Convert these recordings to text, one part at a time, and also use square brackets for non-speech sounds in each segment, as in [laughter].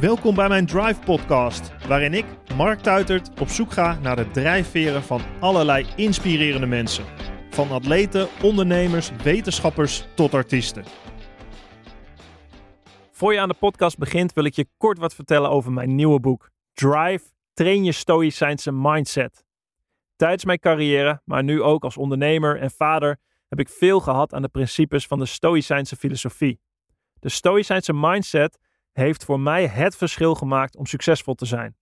Welkom bij mijn Drive Podcast, waarin ik, Mark Tuitert, op zoek ga naar de drijfveren van allerlei inspirerende mensen. Van atleten, ondernemers, wetenschappers tot artiesten. Voor je aan de podcast begint, wil ik je kort wat vertellen over mijn nieuwe boek. Drive, train je stoïcijnse mindset. Tijdens mijn carrière, maar nu ook als ondernemer en vader, heb ik veel gehad aan de principes van de stoïcijnse filosofie. De stoïcijnse mindset heeft voor mij het verschil gemaakt om succesvol te zijn.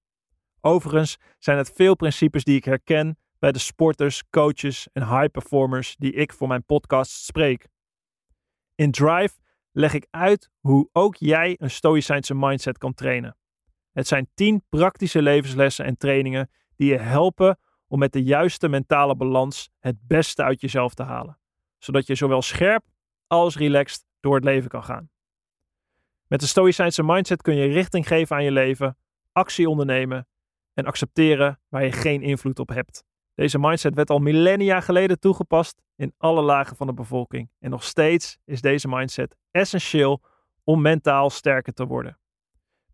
Overigens zijn het veel principes die ik herken bij de sporters, coaches en high performers die ik voor mijn podcast spreek. In Drive leg ik uit hoe ook jij een stoïcijnse mindset kan trainen. Het zijn 10 praktische levenslessen en trainingen die je helpen om met de juiste mentale balans het beste uit jezelf te halen, zodat je zowel scherp als relaxed door het leven kan gaan. Met de stoïcijnse mindset kun je richting geven aan je leven, actie ondernemen en accepteren waar je geen invloed op hebt. Deze mindset werd al millennia geleden toegepast in alle lagen van de bevolking. En nog steeds is deze mindset essentieel om mentaal sterker te worden.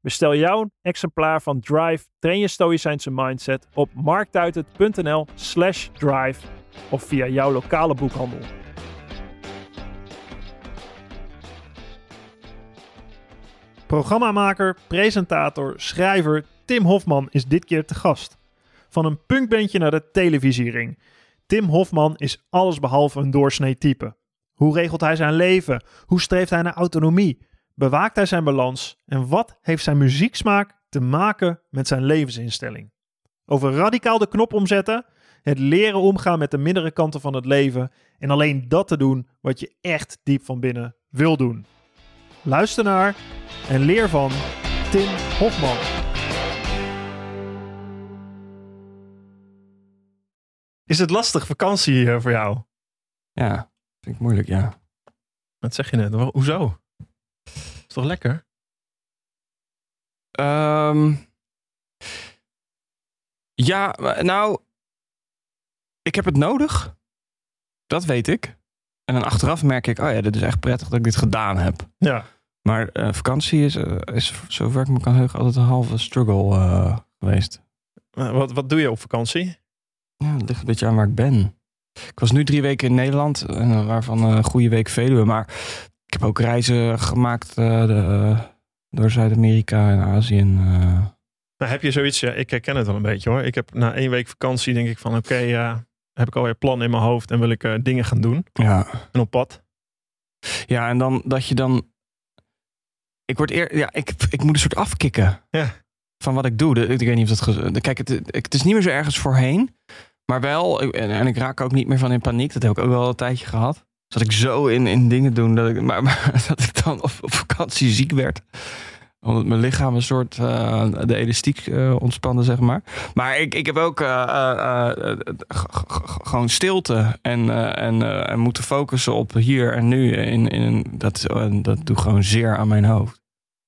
Bestel jouw exemplaar van Drive Train je Stoïcijnse Mindset op marktuitert.nl slash drive of via jouw lokale boekhandel. Programmamaker, presentator, schrijver Tim Hofman is dit keer te gast. Van een punkbandje naar de televisiering. Tim Hofman is allesbehalve een doorsnee type. Hoe regelt hij zijn leven? Hoe streeft hij naar autonomie? Bewaakt hij zijn balans? En wat heeft zijn muzieksmaak te maken met zijn levensinstelling? Over radicaal de knop omzetten, het leren omgaan met de mindere kanten van het leven en alleen dat te doen wat je echt diep van binnen wil doen. Luister naar en leer van Tim Hofman. Is het lastig vakantie eh, voor jou? Ja, vind ik moeilijk, ja. Wat zeg je net? Wa- Hoezo? Is toch lekker? Ehm, ja, maar nou, ik heb het nodig. Dat weet ik. En dan achteraf merk ik, oh ja, dit is echt prettig dat ik dit gedaan heb. Ja. Maar eh, vakantie is, eh, is, zover ik me kan heugen, altijd een halve struggle eh, geweest. Wat, wat doe je op vakantie? Ja, het ligt een beetje aan waar ik ben. Ik was nu drie weken in Nederland, waarvan een goede week Veluwe. Maar ik heb ook reizen gemaakt de, door Zuid-Amerika en Azië. En, Nou, heb je zoiets? Ja, ik herken het wel een beetje hoor. Ik heb na één week vakantie denk ik van oké, ja, heb ik alweer plannen in mijn hoofd en wil ik dingen gaan doen. ja. En op pad. Ja, en dan dat je dan. Ik word eer. Ja, ik, ik moet een soort afkicken. Ja. Van wat ik doe. De- Ik weet niet of dat. Kijk, het, het is niet meer zo ergens voorheen. Maar wel. En, en ik raak ook niet meer van in paniek. Dat heb ik ook wel een tijdje gehad. Dat ik zo in, in dingen doen. Dat ik, maar, [laughs] maar dat ik dan op, op vakantie ziek werd. Omdat mijn lichaam een soort. eh, de elastiek eh, ontspande, zeg maar. Maar ik, ik heb ook eh, gewoon stilte en, en, en moeten focussen op hier en nu. In, in, dat, dat doet gewoon zeer aan mijn hoofd.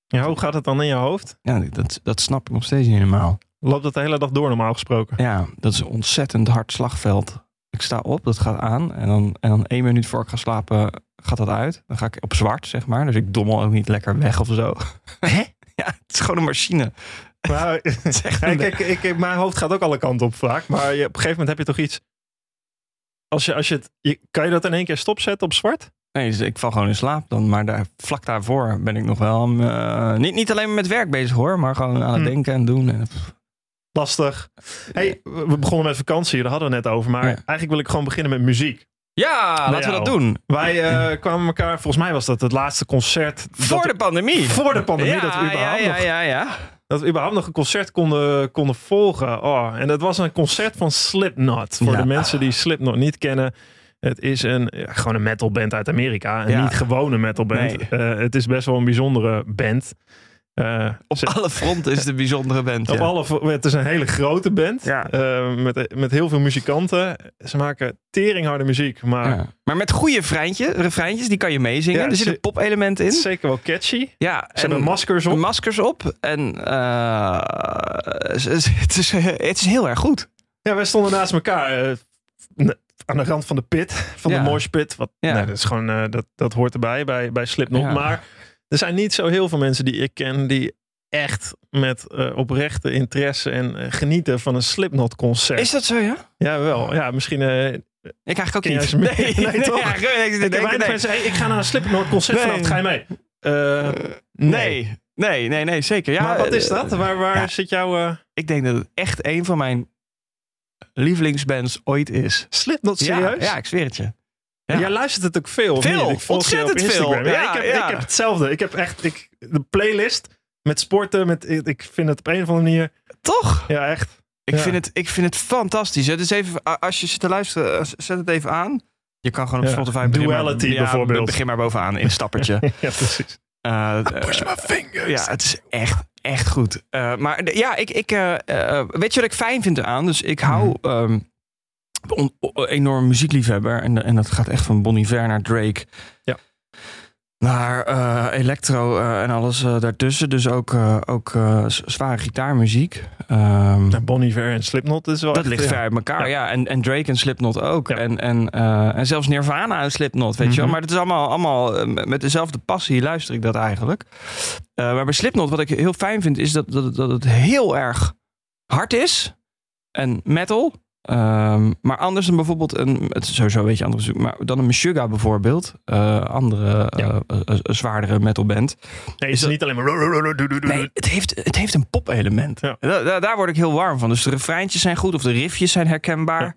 Ja, hoe gaat het dan in je hoofd? Ja, dat, dat snap ik nog steeds niet helemaal. Loopt dat de hele dag door normaal gesproken? Ja, dat is een ontzettend hard slagveld. Ik sta op, dat gaat aan. En dan, en dan één minuut voor ik ga slapen, gaat dat uit. Dan ga ik op zwart, zeg maar. Dus ik dommel ook niet lekker weg of zo. Hè? [laughs] Ja, het is gewoon een machine. Ja, [laughs] [laughs] kijk, ik, ik- mijn hoofd gaat ook alle kanten op vaak. Maar je, op een gegeven moment heb je toch iets. Als je, als je het, je, kan je dat in één keer stopzetten op zwart? Nee, dus ik val gewoon in slaap dan. Maar daar, vlak daarvoor ben ik nog wel... eh, niet, niet alleen met werk bezig hoor, maar gewoon aan het Hm. denken en doen. En, Lastig. Hey, we begonnen met vakantie, daar hadden we het net over. Maar Ja. eigenlijk wil ik gewoon beginnen met muziek. Ja, laten we dat doen. Wij eh, kwamen elkaar, volgens mij was dat het laatste concert. Voor dat, de pandemie. voor de pandemie, ja, dat, we überhaupt ja, nog, ja, ja, ja. dat we überhaupt nog een concert konden, konden volgen. Oh, en dat was een concert van Slipknot. Voor de mensen die Slipknot niet kennen. Het is een, gewoon een metalband uit Amerika. En niet gewoon een metalband. Nee. Eh, het is best wel een bijzondere band. Eh, Op ze- alle fronten is het een bijzondere band. [laughs] op ja. alle, het is een hele grote band. Ja. eh, met, met heel veel muzikanten. Ze maken teringharde muziek. Maar Ja. Maar met goede refreintje, refreintjes, die kan je meezingen. Ja, er zit ze- een popelement in. zeker wel catchy. Ja, Ze hebben maskers op. maskers op. En eh, het, is, het is heel erg goed. Ja, wij stonden naast elkaar. eh, aan de rand van de pit, van Ja. de mosh pit. Wat, Ja. nee, dat, is gewoon, eh, dat, dat hoort erbij bij, bij Slipknot. Ja. Maar er zijn niet zo heel veel mensen die ik ken die echt met eh, oprechte interesse en eh, genieten van een Slipknot concert. Is dat zo, ja? Ja, wel. Ja, misschien... eh, Ik eigenlijk ook niet. ze meer? [laughs] Nee, toch? Ja, ik, denk, nee. mensen hey, ik ga naar een Slipknot concert Nee. vanavond. Ga je mee? Nee. Nee, nee, nee, zeker. Ja, maar wat is dat? Waar, waar ja. zit jouw Ik denk dat het echt een van mijn lievelingsbands ooit is. Slipknot Ja, serieus? Ja, ik zweer het je. Ja. Jij luistert het ook veel, Veel? Ik ontzettend veel. Ja, Ja, ik, heb, ja. ik heb hetzelfde. Ik heb echt ik, de playlist met sporten. Met, ik- ik vind het op een of andere manier... Toch? Ja, echt. Ik, vind het, ik vind het fantastisch. Het is even, als je zit te luisteren, eh, zet het even aan. Je kan gewoon op. Spotify maar- Duality ja, bijvoorbeeld. Begin maar bovenaan in stappertje. [laughs] ja, precies. Eh, Push my fingers. ja, het is echt, echt goed. Maar ja, ik, ik, weet je wat ik fijn vind eraan? Dus ik hou Mhm. ehm, enorm muziekliefhebber. En, en dat gaat echt van Bon Iver naar Drake. Ja. Naar eh, electro eh, en alles eh, daartussen. Dus ook, ook zware gitaarmuziek. Ehm, Nou, Bon Iver en Slipknot is wel dat echt, ligt ja. ver uit elkaar, ja. Ja. En, en Drake en Slipknot ook. Ja. En, en, en zelfs Nirvana en Slipknot, weet je wel. Mhm. Maar het is allemaal, allemaal met dezelfde passie luister ik dat eigenlijk. Maar bij Slipknot, wat ik heel fijn vind, is dat, dat, dat het heel erg hard is. En metal. Ehm, maar anders dan bijvoorbeeld een, het is sowieso een beetje anders, maar dan een Meshuggah bijvoorbeeld, eh, andere Ja. eh, eh, eh, zwaardere metalband. Nee, het Is dat- niet alleen maar... Nee, het heeft, het heeft een pop-element. Ja. Da- da- daar word ik heel warm van. Dus de refreintjes zijn goed of de riffjes zijn herkenbaar.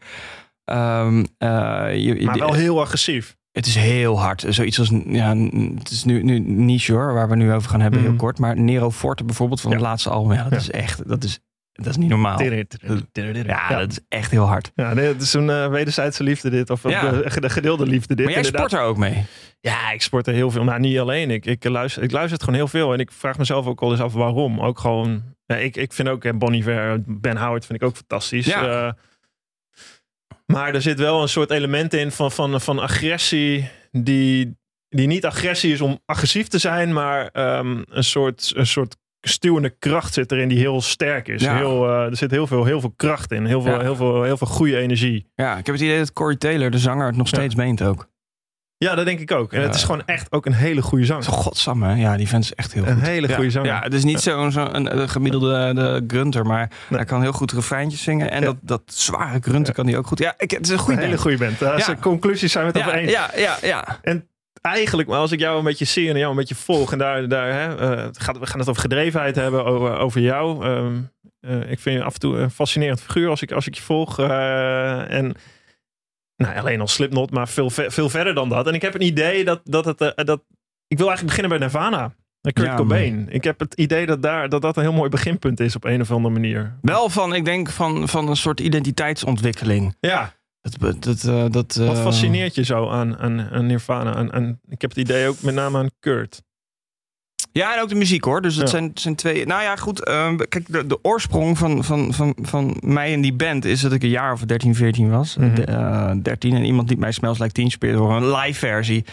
Ehm, eh, je- Maar wel heel agressief. Het is heel hard. Zoiets als, ja, het is nu, nu niche hoor, waar we nu over gaan hebben, Mhm. heel kort. Maar Nero Forte bijvoorbeeld van het Ja. laatste album, ja, dat Ja. is echt, dat is, dat is niet normaal. Ja, dat is echt heel hard. Ja, nee, het is een eh, wederzijdse liefde dit. Of Ja. de, de gedeelde liefde dit. Maar jij inderdaad. sport er ook mee. Ja, ik sport er heel veel. Maar niet alleen. Ik, ik, luister, ik luister het gewoon heel veel. En ik vraag mezelf ook wel eens af waarom. Ook gewoon... Ja, ik, ik vind ook eh, Bon Iver, Ben Howard vind ik ook fantastisch. Ja. Eh, maar er zit wel een soort element in van, van, van agressie. Die, die niet agressie is om agressief te zijn. Maar ehm, een, soort, een soort stuwende kracht zit erin die heel sterk is. Ja. Heel, eh, er zit heel veel, heel veel kracht in. Heel veel, Ja. heel veel, heel veel goede energie. Ja, ik heb het idee dat Corey Taylor, de zanger, het nog Ja. steeds meent ook. Ja, dat denk ik ook. En het is gewoon echt ook een hele goede zanger. Godsamme, hè? ja, die vent is echt heel Een goed. hele Ja, goede zanger. Ja, het is niet zo'n zo een, een gemiddelde de grunter, maar Nee. hij kan heel goed refreintjes zingen. En dat, dat zware grunter kan hij ook goed. Ja, ik, het is een goede een hele goede band. Ja. zijn conclusies zijn we het over Ja, eens. ja, ja, ja. Eigenlijk, maar als ik jou een beetje zie en jou een beetje volg en daar, daar hè, eh, gaat, we gaan het over gedrevenheid hebben, over, over jou. Ehm, eh, ik vind je af en toe een fascinerend figuur als ik, als ik je volg. eh, en nou, alleen al Slipknot, maar veel, ve- veel verder dan dat. En ik heb een idee dat, dat het, eh, dat ik wil eigenlijk beginnen bij Nirvana. Kurt Ja, Cobain. Ik heb het idee dat, daar, dat dat een heel mooi beginpunt is op een of andere manier. Wel van, ik denk, van, van een soort identiteitsontwikkeling. Ja, Dat, dat, eh, dat, wat eh, fascineert je zo aan, aan, aan Nirvana? En, en ik heb het idee ook met name aan Kurt. Ja, en ook de muziek hoor. Dus dat Ja. zijn, zijn twee. Nou ja, goed. eh, kijk, de, de oorsprong van, van, van, van mij en die band is dat ik een jaar of 13, 14 was. Mhm. De, eh, 13 en iemand liet mij Smells Like Teen Spirit horen. Een live versie.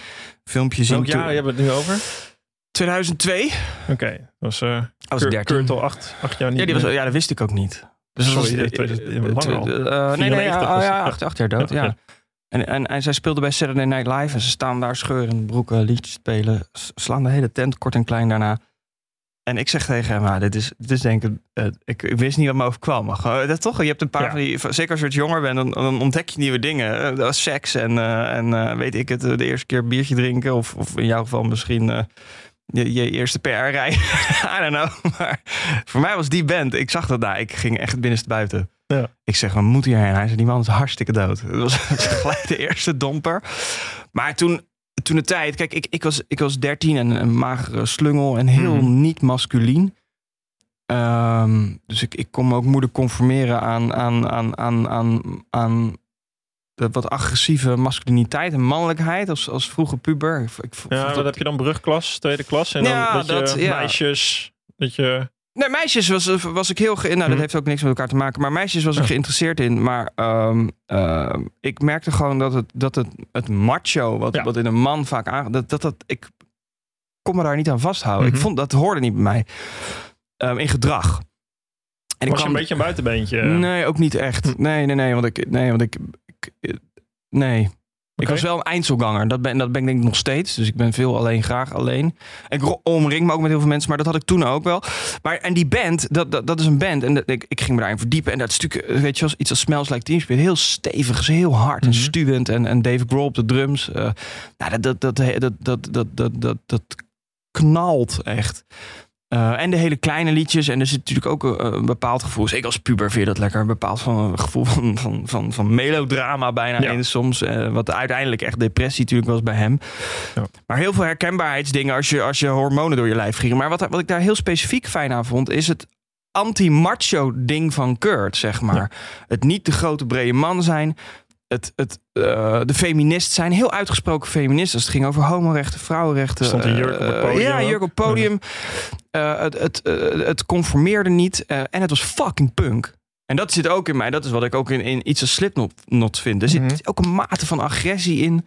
Filmpje zien. Welk jaar hebben we het nu over? 2002. Oké, dat was uh, was Kurt, 13. Kurt al acht, acht jaar niet Ja, die was, ja, dat wist ik ook niet. Dus dat Sorry, was, eh, 2000 langer al. eh, nee, nee, 94 ja, was ja, het. acht, acht jaar dood, Ja. En, en, en zij speelde bij Saturday Night Live en ze staan daar scheuren broeken, liedjes spelen, slaan de hele tent kort en klein daarna. En ik zeg tegen hem, ah, dit is, dit is denk ik, ik, ik wist niet wat me overkwam. Maar gewoon, dat toch, je hebt een paar Ja. van die, zeker als je wat jonger bent, dan, dan ontdek je nieuwe dingen. Is seks en, en weet ik het, de eerste keer biertje drinken of, of in jouw geval misschien je, je eerste PR-rij. [laughs] I don't know. Maar voor mij was die band, ik zag dat daar, ik ging echt binnenste buiten. Ja. Ik zeg, we moeten hierheen. Hij zei, die man is hartstikke dood. Dat was [laughs] gelijk de eerste domper. Maar toen, toen de tijd, kijk, ik, ik, was, ik was 13 en een magere slungel en heel Mhm. niet masculien. Ehm, dus ik, ik kon me ook moeilijk conformeren aan, aan, aan, aan, aan, aan de wat agressieve masculiniteit en mannelijkheid als, als vroege puber. Ik, ik Ja, dat- wat heb je dan? Brugklas, tweede klas? En dan dat, je dat- ja. meisjes, dat je... Nee, meisjes was, was ik heel... Ge nou, dat Hm. heeft ook niks met elkaar te maken. Maar meisjes was ik geïnteresseerd in. Maar ehm, ehm, ik merkte gewoon dat het, dat het, het macho... Wat, wat in een man vaak aan... Dat, dat, dat, ik kon me daar niet aan vasthouden. Mhm. Ik vond dat hoorde niet bij mij. Ehm, in gedrag. En was je kwam- een beetje een buitenbeentje? Nee, ook niet echt. Hm. Nee, nee, nee. Want ik... Nee, want ik... ik- nee. Ik was wel een Einzelganger. Dat ben, dat ben ik denk ik nog steeds. Dus ik ben veel alleen, graag alleen. En ik omring me ook met heel veel mensen. Maar dat had ik toen ook wel. Maar, en die band, dat, dat, dat is een band. En dat, ik, ik ging me daarin verdiepen. En dat stuk, eh, weet je, als iets als Smells Like Teen Spirit. Heel stevig, is heel hard en Mhm. stuwend. En, en Dave Grohl op de drums. eh, nou, dat, dat, dat, dat, dat, dat, dat, dat, dat knalt echt. Eh, en de hele kleine liedjes. En er zit natuurlijk ook een, een bepaald gevoel. Zeker als puber vind je dat lekker. Een bepaald van, een gevoel van, van, van, van melodrama bijna Ja. in soms. eh, wat uiteindelijk echt depressie natuurlijk was bij hem. Ja. Maar heel veel herkenbaarheidsdingen als je, als je hormonen door je lijf gieren. Maar wat, wat ik daar heel specifiek fijn aan vond... is het anti-macho ding van Kurt, zeg maar. Het niet de grote brede man zijn... Het, het, eh, de feminist zijn, heel uitgesproken feminist. Als het ging over homorechten, vrouwenrechten. Stond een jurk op het eh, podium Ja, jurk op het podium. Eh, het, het, eh, het conformeerde niet. eh, en het was fucking punk. En dat zit ook in mij. Dat is wat ik ook in, in iets als Slipknot not vind. Er zit Mhm. ook een mate van agressie in.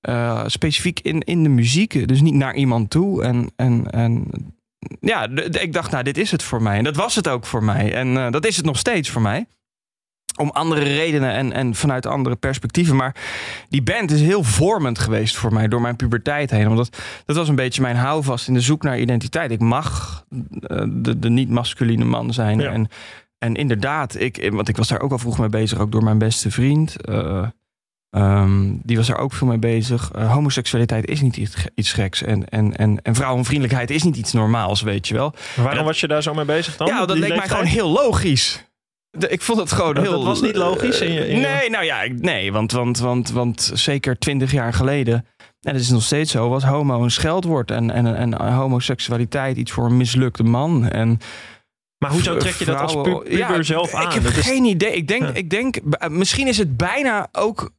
eh, specifiek in, in de muziek. Dus niet naar iemand toe. En, en, en ja, ik dacht, nou, dit is het voor mij. En dat was het ook voor mij. En eh, dat is het nog steeds voor mij. Om andere redenen en, en vanuit andere perspectieven. Maar die band is heel vormend geweest voor mij door mijn puberteit heen. Omdat dat was een beetje mijn houvast in de zoek naar identiteit. Ik mag eh, de, de niet-masculine man zijn. Ja. En, en inderdaad, ik, want ik was daar ook al vroeg mee bezig, ook door mijn beste vriend. Eh, ehm, die was daar ook veel mee bezig. Eh, homoseksualiteit is niet iets, iets geks. En, en, en, en vrouwenvriendelijkheid is niet iets normaals, weet je wel. Waarom dat- was je daar zo mee bezig dan? Ja, dat leek mij gewoon heel logisch. De- ik vond het gewoon Dat- heel... dat was niet logisch in je- in je- Nee, nou ja, nee, want, want, want, want zeker twintig jaar geleden... en dat is nog steeds zo, was homo een scheldwoord... en, en, en homoseksualiteit iets voor een mislukte man. En Maar hoezo trek je dat als pu vrouwen- puber Ja, zelf aan? Ik heb Dat is- geen idee. Ik denk, Ja. ik denk, eh, misschien is het bijna ook.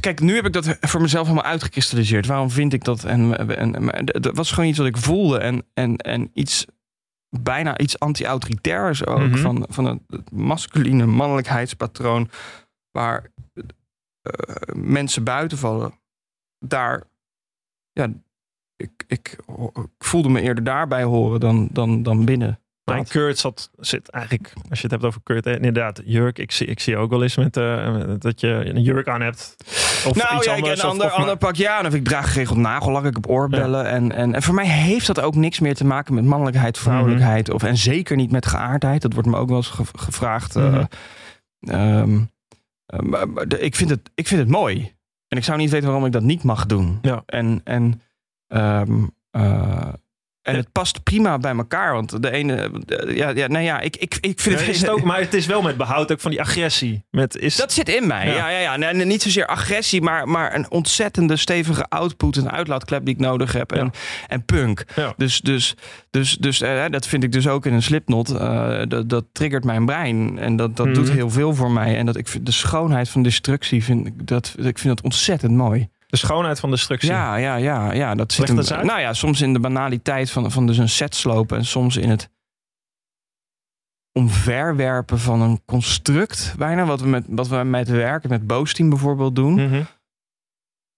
Kijk, nu heb ik dat voor mezelf helemaal uitgekristalliseerd. Waarom vind ik dat? En, en, dat was gewoon iets wat ik voelde. En, en, en iets, bijna iets anti-autoritairs ook. Mhm. Van, van het, masculine mannelijkheidspatroon. Waar eh, mensen buiten vallen. Daar, ja, ik, ik, ik voelde me eerder daarbij horen dan, dan, dan binnen. Dat. Kurt zat, zit eigenlijk, als je het hebt over Kurt, eh, inderdaad, jurk. Ik zie, ik zie ook wel eens met, eh, dat je een jurk aan hebt. Of nou iets ja, ik anders. een of- ander, of ander pak ja. Of ik draag geregeld nagellak, ik heb oorbellen. En, en, en voor mij heeft dat ook niks meer te maken met mannelijkheid, vrouwelijkheid. Of, en zeker niet met geaardheid. Dat wordt me ook wel eens ge- gevraagd. eh, Mhm. ehm, eh, maar- maar de- ik, vind het, ik vind het mooi. En ik zou niet weten waarom ik dat niet mag doen. Ja. En, en, eh, en het past prima bij elkaar. Want de ene... Ja, ja, nou ja, ik, ik, ik vind Ja, het... is het ook, [laughs] maar het is wel met behoud ook van die agressie. Met, is, Dat zit in mij. Ja. Ja, ja, ja. Nee, niet zozeer agressie, maar, maar een ontzettende stevige output, een uitlaatklep die ik nodig heb. En, en punk. Dus, dus, dus, dus eh, dat vind ik dus ook in een slipknot. eh, dat, dat triggert mijn brein. En dat, dat Mhm. doet heel veel voor mij. En dat ik de schoonheid van destructie vind ik dat, ik vind dat ontzettend mooi. De schoonheid van destructie. Ja, ja, ja, ja. Dat zit dat hem, nou ja, soms in de banaliteit van, van dus een set slopen en soms in het omverwerpen van een construct bijna. Wat we met, wat we met werken, met Boosteam bijvoorbeeld doen. Mhm.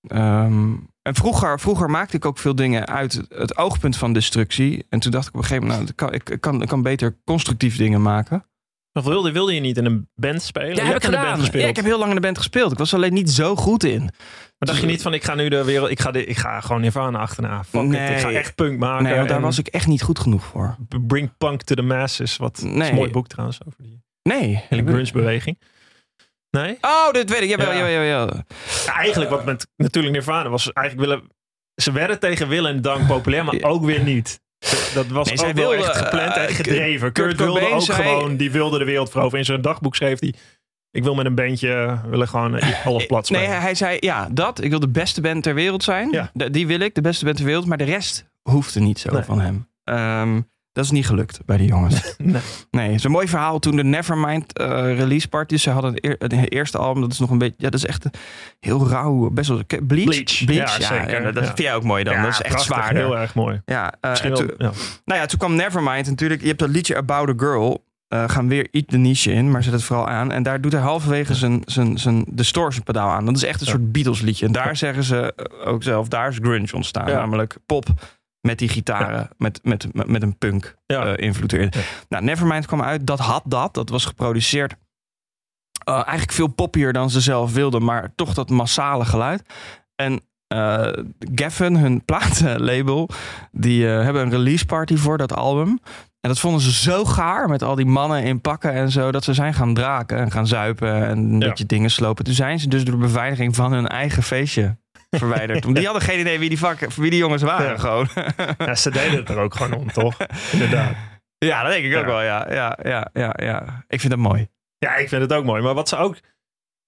Ehm, en vroeger, vroeger maakte ik ook veel dingen uit het oogpunt van destructie. En toen dacht ik op een gegeven moment, nou, ik kan, ik kan, ik kan beter constructief dingen maken. Of wilde, wilde je niet in een band spelen? Ja, heb ik in een band gespeeld. Ja, ik heb heel lang in de band gespeeld. Ik was alleen niet zo goed in. Maar dacht je niet van, ik ga nu de wereld... Ik ga, dit, ik ga gewoon Nirvana achterna. Fuck it, Nee. ik ga echt punk maken. Nee, want daar was ik echt niet goed genoeg voor. Bring punk to the masses. Wat dat is een mooi boek trouwens over die Nee. hele grunge-beweging. Nee? Oh, dit weet ik. Jawel, Ja. jawel, jawel. Ja, eigenlijk wat met natuurlijk Nirvana was eigenlijk willen... Ze werden tegen wil en dank populair, maar ook weer niet. Dat was Nee, ook wel echt gepland en eh, gedreven. Kurt Kurt, wilde ook zei- gewoon, die wilde de wereld veroveren. In zijn dagboek schreef hij, ik wil met een bandje, willen gewoon eh, [laughs] alles plat Nee, spelen. hij, hij zei, ja, dat. Ik wil de beste band ter wereld zijn. Ja. Die wil ik, de beste band ter wereld. Maar de rest hoefde niet zo Nee. van hem. Ehm, dat is niet gelukt bij die jongens. [laughs] Nee. Een mooi verhaal toen de Nevermind eh, release parties. Ze hadden het, eer- het eerste album, dat is nog een beetje, ja, dat is echt heel rauw, best wel bleach. Bleach, ja, zeker, dat ja. vind jij ook mooi dan. Ja, dat is echt prachtig, zwaarder. Heel erg mooi. Ja, wel, toen- nou ja, toen kwam Nevermind natuurlijk. Je hebt dat liedje About a Girl. eh, gaan weer iets de niche in, maar zet het vooral aan. En daar doet hij halverwege zijn, zijn, zijn distortion pedaal aan. Dat is echt een soort Beatles liedje. En daar zeggen ze ook zelf, daar is grunge ontstaan. Namelijk pop met die gitaren, met, met, met, met een punk Ja. eh, invloed erin. Ja. Nou, Nevermind kwam uit, dat had dat. Dat was geproduceerd eh, eigenlijk veel poppier dan ze zelf wilden, maar toch dat massale geluid. En Geffen, hun [laughs] platenlabel, die hebben een release party voor dat album. En dat vonden ze zo gaar met al die mannen in pakken en zo, dat ze zijn gaan draken en gaan zuipen en een Ja. beetje dingen slopen. Toen zijn ze dus door de beveiliging van hun eigen feestje verwijderd. Want die hadden geen idee wie die, vak, wie die jongens waren Ja. gewoon. [laughs] Ja, ze deden het er ook gewoon om, toch? Inderdaad. ja, dat denk ik ook wel, ja. Ja, ja, ja, ja. Ik vind dat mooi. Ja, ik vind het ook mooi. Maar wat ze ook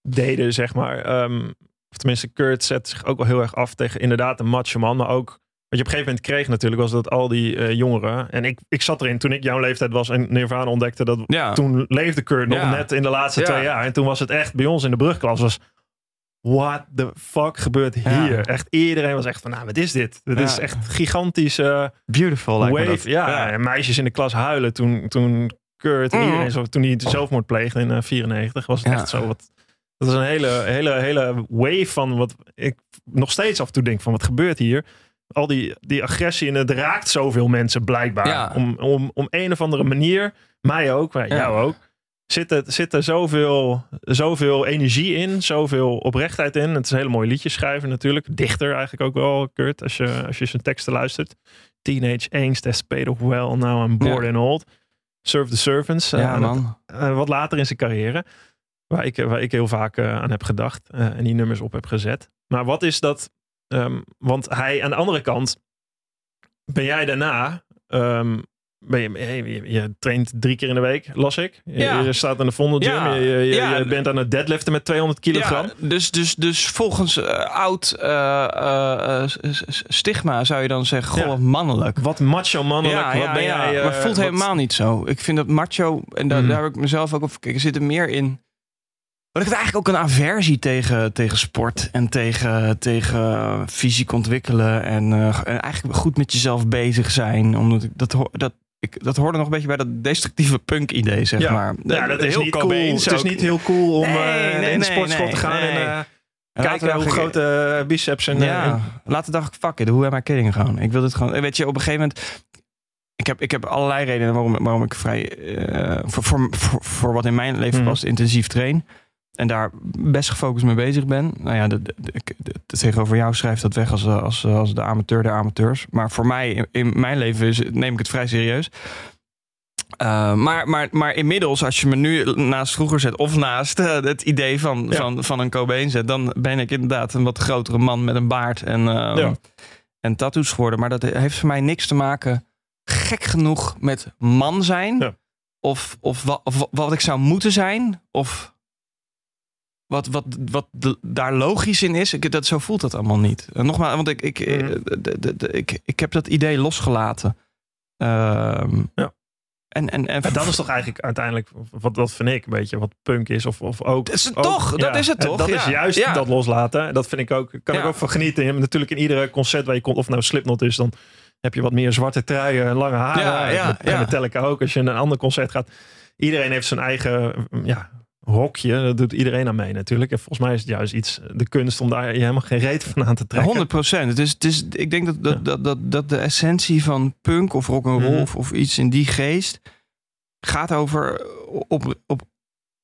deden, zeg maar. ehm, of tenminste, Kurt zet zich ook wel heel erg af tegen inderdaad een macho man. Maar ook, wat je op een gegeven moment kreeg natuurlijk, was dat al die eh, jongeren. En ik, ik zat erin toen ik jouw leeftijd was en Nirvana ontdekte dat. Ja. Toen leefde Kurt nog Ja. net in de laatste Ja. twee jaar. En toen was het echt bij ons in de brugklas. Was, what the fuck gebeurt Ja. hier? Echt iedereen was echt van, nou, wat is dit? Dit Ja. is echt gigantisch. eh, Beautiful, lijkt me wave. dat. Ja, en meisjes in de klas huilen toen, toen Kurt Mhm. iedereen zo, toen hij het zelfmoord pleegde in 1994 was het echt zo wat. Dat is een hele, hele, hele wave van wat ik nog steeds af en toe denk van wat gebeurt hier? Al die, die agressie en het raakt zoveel mensen blijkbaar. Om, om, om een of andere manier, mij ook, maar jou ook. Zit er, zit er zoveel, zoveel energie in, zoveel oprechtheid in. Het is een hele mooi liedje schrijven natuurlijk. Dichter eigenlijk ook wel, Kurt, als je, als je zijn teksten luistert. Teenage angst has paid off well, now I'm bored Ja. and old. Serve the servants. eh, Ja, het- man. eh, wat later in zijn carrière. Waar ik, waar ik heel vaak eh, aan heb gedacht. eh, en die nummers op heb gezet. Maar wat is dat? ehm, want hij aan de andere kant. Ben jij daarna. ehm, ben je, je, je traint drie keer in de week, las ik. Je, Ja. je staat aan de Vondel Gym. Ja. Je, Ja. bent aan het deadliften met 200 kilogram. Dus, dus, dus volgens eh, oud eh, eh, stigma zou je dan zeggen, goh, mannelijk. Wat macho mannelijk. Ja, wat ben ja, jij, maar het voelt wat- helemaal niet zo. Ik vind dat macho, en daar, Mhm. daar heb ik mezelf ook op gekeken, zit er meer in. Maar ik heb eigenlijk ook een aversie tegen, tegen sport en tegen, tegen fysiek ontwikkelen en, en eigenlijk goed met jezelf bezig zijn. Omdat ik dat, dat, ik, dat hoorde nog een beetje bij dat destructieve punk-idee, zeg Ja. maar. Ja, dat is Heel niet cool. Het is ook. niet heel cool om Nee, eh, nee, in de sportschool nee, te gaan en Laten kijken hoe groot eh, biceps en, ja, later dacht ik, fuck it, hoe am I kidding gewoon? Ik wil dit gewoon, weet je, op een gegeven moment... Ik heb, ik heb allerlei redenen waarom, waarom ik vrij, voor, voor, voor, voor wat in mijn leven past, intensief train. En daar best gefocust mee bezig ben. Nou ja, de, de, de- tegenover jou schrijft dat weg als, eh, als, als de amateur der amateurs. Maar voor mij, in, in mijn leven, is, neem ik het vrij serieus. Eh, maar, maar, maar inmiddels, als je me nu naast vroeger zet of naast eh, het idee van, Ja. van, van een Cobain zet, dan ben ik inderdaad een wat grotere man met een baard en, eh, Ja. en tattoos geworden. Maar dat heeft voor mij niks te maken, gek genoeg, met man zijn. Ja. Of, of, wa- of wat ik zou moeten zijn. Of wat, wat, wat de- daar logisch in is. Ik, dat, zo voelt dat allemaal niet. En nogmaals, want ik, ik, eh, de- de- de- ik, ik heb dat idee losgelaten. Ehm, Ja. En, en, en dat is toch eigenlijk uiteindelijk, wat, wat vind ik een beetje, wat punk is. Of, of ook. Dat is het ook- toch, dat is het toch, Dat is juist Ja. dat loslaten. Dat vind ik ook, kan ik ook van genieten. Natuurlijk in iedere concert waar je komt, of nou Slipknot is, dan heb je wat meer zwarte truien en lange haren. Ja, ja, en. Metallica ook. Als je in een ander concert gaat. Iedereen heeft zijn eigen ja, hokje. Dat doet iedereen aan mee natuurlijk. En volgens mij is het juist iets, de kunst om daar je helemaal geen reet van aan te trekken. 100 procent. Het is, het is, ik denk dat, dat, Ja. dat, dat, dat de essentie van punk of rock and roll Mhm. of, iets in die geest gaat over op, op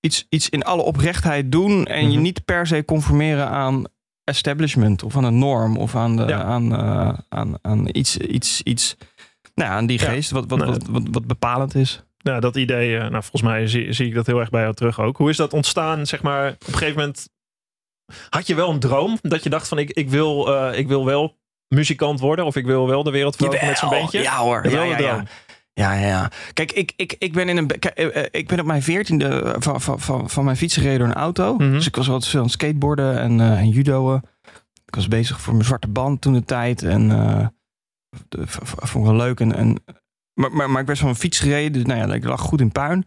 iets, iets in alle oprechtheid doen en je Mhm. niet per se conformeren aan establishment of aan een norm of aan, de, Ja. aan, eh, aan, aan iets, iets, iets nou, aan die Ja. geest wat, wat, wat, wat, wat bepalend is. Ja, dat idee, eh, nou volgens mij zie, zie ik dat heel erg bij jou terug ook. Hoe is dat ontstaan, zeg maar, op een gegeven moment... Had je wel een droom dat je dacht van ik, ik, wil, eh, ik wil wel muzikant worden of ik wil wel de wereld veroveren met zo'n bandje? Ja hoor. Ja, wel ja, ja. Ja, ja, ja. Kijk, ik, ik, ik ben in een. eh, ik ben op mijn veertiende van, van, van, van mijn fietsen gereden door een auto. Mhm. Dus ik was altijd veel aan skateboarden en, eh en judoën. Ik was bezig voor mijn zwarte band toen de tijd. En eh, de- vond ik wel leuk. En, en, maar, maar, maar ik werd van mijn fiets gereden. Dus nou ja, ik lag goed in puin.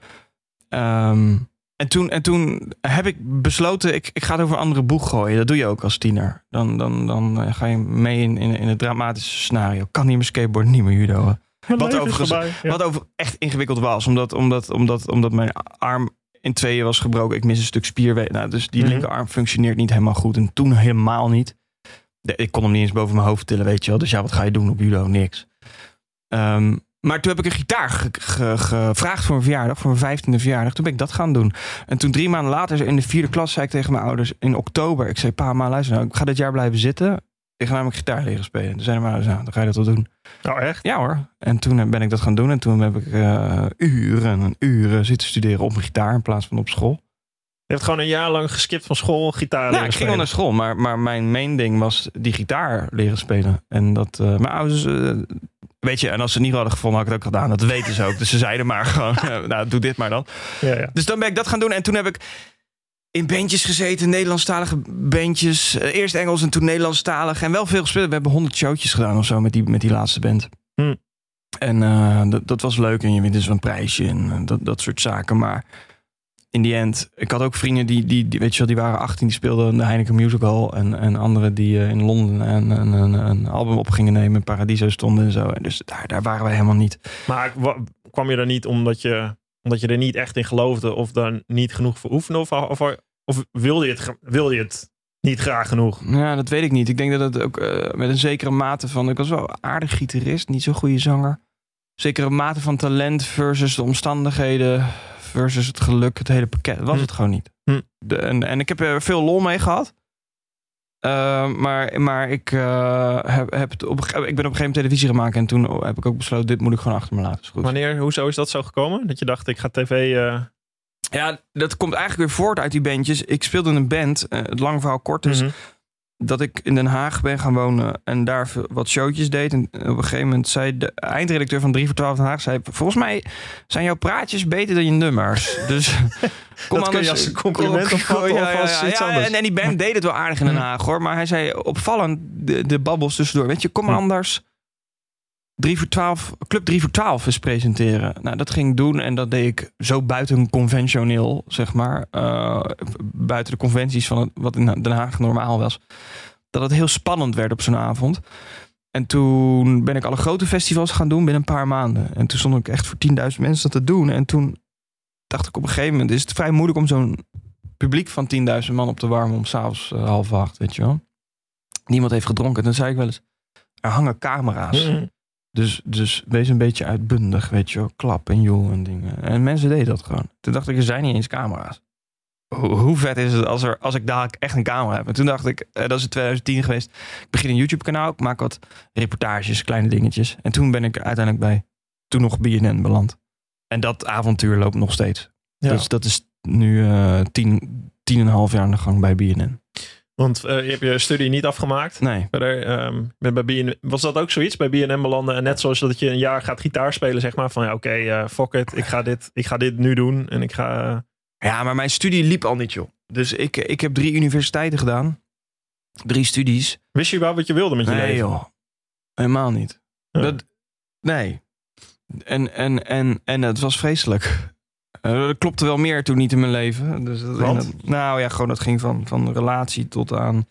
Ehm, en, toen, en toen heb ik besloten, ik, ik ga het over een andere boeg gooien. Dat doe je ook als tiener. Dan, dan, dan eh, ga je mee in, in, in het dramatische scenario. Kan niet meer skateboarden, niet meer. Mijn Wat overigens- voorbij. Ja. Wat over echt ingewikkeld was, omdat, omdat, omdat, omdat mijn arm in tweeën was gebroken. Ik mis een stuk spierweefsel. Nou, dus die Mhm. linkerarm functioneert niet helemaal goed. En toen helemaal niet. Ik kon hem niet eens boven mijn hoofd tillen, weet je wel. Dus ja, wat ga je doen op judo? Niks. Ehm, maar toen heb ik een gitaar ge- ge- gevraagd voor mijn verjaardag, voor mijn vijftiende verjaardag. Toen ben ik dat gaan doen. En toen drie maanden later, in de vierde klas, zei ik tegen mijn ouders in oktober. Ik zei, pa, ma, luister nou, ik ga dit jaar blijven zitten. Ik ga namelijk gitaar leren spelen. Toen zeiden mijn ouders, nou, dan ga je dat wel doen. Nou, echt? Ja hoor. En toen ben ik dat gaan doen. En toen heb ik eh, uren en uren zitten studeren op mijn gitaar in plaats van op school. Je hebt gewoon een jaar lang geskipt van school, gitaar Nou, ik ging wel naar school, maar, maar mijn main ding was die gitaar leren spelen. En dat, eh, mijn ouders, weet je, en als ze het niet hadden gevonden, had ik het ook gedaan. Dat weten ze ook. Dus ze zeiden maar gewoon, [laughs] eh, nou, doe dit maar dan. Ja, ja. Dus dan ben ik dat gaan doen. En toen heb ik in bandjes gezeten, Nederlandstalige bandjes. Eh, Eerst Engels en toen Nederlandstalig. En wel veel gespeeld. We hebben honderd showtjes gedaan of zo met die, met die laatste band. Hm. En eh, dat, dat was leuk. En je wint dus een prijsje en dat, dat soort zaken. Maar in die end, ik had ook vrienden die, die, die weet je wel, die waren 18, die speelden de Heineken Musical. En, en anderen die eh, in Londen een, een, een, een album op gingen nemen. In Paradiso stonden en zo. En dus daar, daar waren wij helemaal niet. Maar wa- kwam je er niet omdat je, omdat je er niet echt in geloofde of dan niet genoeg voor oefende? Of, of, of wilde, je het, wilde je het niet graag genoeg? Ja, dat weet ik niet. Ik denk dat het ook eh, met een zekere mate van... Ik was wel aardig gitarist, niet zo'n goede zanger. Zekere mate van talent versus de omstandigheden... versus het geluk, het hele pakket. Was Hm. het gewoon niet. Hm. De, en, en ik heb er veel lol mee gehad. Eh, maar, maar ik, eh, heb, heb het op, ik ben op een gegeven moment televisie maken... en toen heb ik ook besloten, dit moet ik gewoon achter me laten. Is goed. Wanneer, hoezo is dat zo gekomen? Dat je dacht, ik ga tv... eh, Ja, dat komt eigenlijk weer voort uit die bandjes. Ik speelde in een band, het lang verhaal kort is... mhm. Dat ik in Den Haag ben gaan wonen en daar wat showtjes deed. En op een gegeven moment zei de eindredacteur van 3 voor 12 Den Haag... Zei, volgens mij zijn jouw praatjes beter dan je nummers. [laughs] Dus kom Dat kun je als een compliment iets anders. En, en die band deed het wel aardig in Den. Haag hoor. Maar hij zei opvallend de, de babbels tussendoor. Weet je, kom anders 3 voor 12, Club 3 voor 12 eens presenteren. Nou, dat ging ik doen en dat deed ik zo buiten conventioneel, zeg maar. Eh, buiten de conventies van wat in Den Haag normaal was. Dat het heel spannend werd op zo'n avond. En toen ben ik alle grote festivals gaan doen binnen een paar maanden. En toen stond ik echt voor 10.000 mensen dat te doen. En toen dacht ik op een gegeven moment... is het vrij moeilijk om zo'n publiek van 10.000 man op te warmen... om s'avonds uh, half acht, weet je wel. Niemand heeft gedronken. Dan zei ik wel eens, er hangen camera's. Mhm. Dus, dus wees een beetje uitbundig, weet je wel. Klap en joel en dingen. En mensen deden dat gewoon. Toen dacht ik, er zijn niet eens camera's. Hoe, hoe vet is het als, er, als ik daar echt een camera heb? En toen dacht ik, eh, dat is in 2010 geweest. Ik begin een YouTube kanaal. Ik maak wat reportages, kleine dingetjes. En toen ben ik uiteindelijk bij, toen nog BNN beland. En dat avontuur loopt nog steeds. Ja. Dus dat is nu eh tien, tien en een half jaar aan de gang bij BNN. Want eh, je hebt je studie niet afgemaakt. Nee. Verder, ehm, bij BNN, was dat ook zoiets bij BNN belanden? En net zoals dat je een jaar gaat gitaar spelen, zeg maar. Van ja, oké, eh, fuck it. Ik ga, dit, ik ga dit nu doen. En ik ga... eh, Ja, maar mijn studie liep al niet, joh. Dus ik, ik heb drie universiteiten gedaan. Drie studies. wist je überhaupt wat je wilde met je Nee, leven? joh. Helemaal niet. Ja. Dat, nee. En, en, en, en het was vreselijk. Eh, dat klopte wel meer toen niet in mijn leven. Dus dat, nou ja, gewoon dat ging van, van relatie tot aan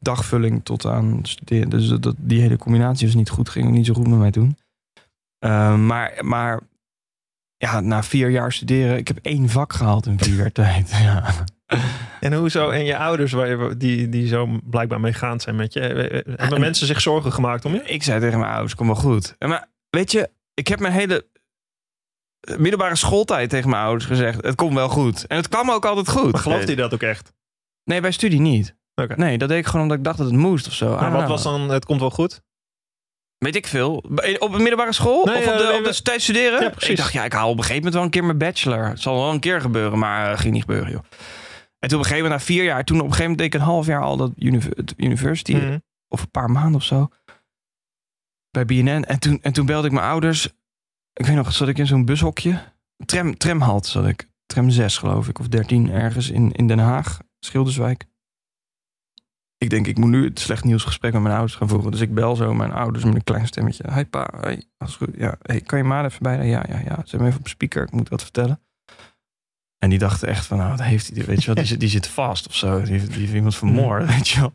dagvulling tot aan studeren. Dus dat, die hele combinatie was niet goed. Ging niet zo goed met mij toen. Eh, maar, maar ja, na vier jaar studeren, ik heb één vak gehaald in vier jaar [laughs] tijd. Ja. En hoezo? En je ouders, waar je, die, die zo blijkbaar meegaand zijn met je. eh, Hebben mensen zich zorgen gemaakt om je? Ik zei tegen mijn ouders, kom wel goed. En Maar weet je, ik heb mijn hele middelbare schooltijd tegen mijn ouders gezegd, het komt wel goed. En het kwam ook altijd goed. Maar gelooft hij dat ook echt? Nee, bij studie niet. Nee, dat deed ik gewoon omdat ik dacht dat het moest of zo. Maar wat was dan, het komt wel goed? Weet ik veel. Op een middelbare school? Nee, of op eh, de, nee, op de we- tijd studeren? Ja, precies. Ik dacht, ja, ik haal op een gegeven moment wel een keer mijn bachelor. Het zal wel een keer gebeuren, maar uh, ging niet gebeuren, joh. En toen op een gegeven moment, na vier jaar, toen op een gegeven moment deed ik een half jaar al dat university. Mhm. of een paar maanden of zo. Bij BNN. En toen, en toen belde ik mijn ouders. Ik weet nog, zat ik in zo'n bushokje. Tram, tramhalt zat ik. Tram 6 geloof ik. Of 13 ergens in, in Den Haag. Schilderswijk. Ik denk, ik moet nu het slecht nieuwsgesprek met mijn ouders gaan voeren. Dus ik bel zo mijn ouders met een klein stemmetje. Hi pa, hey, alles goed? Ja, hey, kan je ma even bij? Ja, ja, ja. Zet me even op speaker, ik moet wat vertellen. En die dachten echt van, nou, wat heeft hij? Weet je wel, die, [laughs] zit- die zit vast of zo. Die, die heeft iemand vermoord, weet je wel.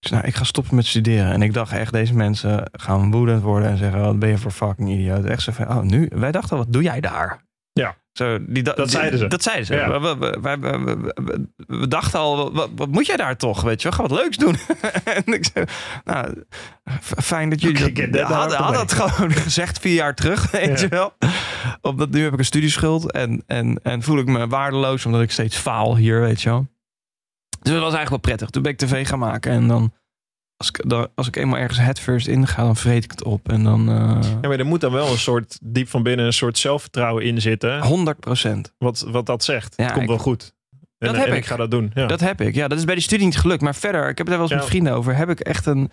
Dus nou, ik ga stoppen met studeren. En ik dacht echt, deze mensen gaan woedend worden en zeggen, wat ben je voor fucking idioot. Echt zo van, oh, nu? Wij dachten, wat doe jij daar? Ja. Zo, die, da- Dat die- zeiden ze. Dat zeiden ze. Ja. We, we, we, we- dachten al, wat, wat moet jij daar toch? Weet je wel, ga wat leuks doen. [laughs] en ik zei, nou, fijn dat jullie dat, out hadden of het gewoon [laughs] gezegd vier jaar terug, weet Ja. je wel. Omdat nu heb ik een studieschuld en, en, en voel ik me waardeloos omdat ik steeds faal hier, weet je wel. Dus dat was eigenlijk wel prettig. Toen ben ik tv gaan maken en dan, als ik, als ik eenmaal ergens headfirst in ga, dan vreet ik het op. En dan eh Ja, maar er moet dan wel een soort, diep van binnen, een soort zelfvertrouwen in zitten. 100 procent. Wat, wat dat zegt. Ja, het komt ik- wel goed. En, Dat heb en ik. ik ga dat doen. Ja. Dat heb ik. Ja, dat is bij de studie niet gelukt. Maar verder, ik heb het er wel eens Ja. met vrienden over. Heb ik echt een.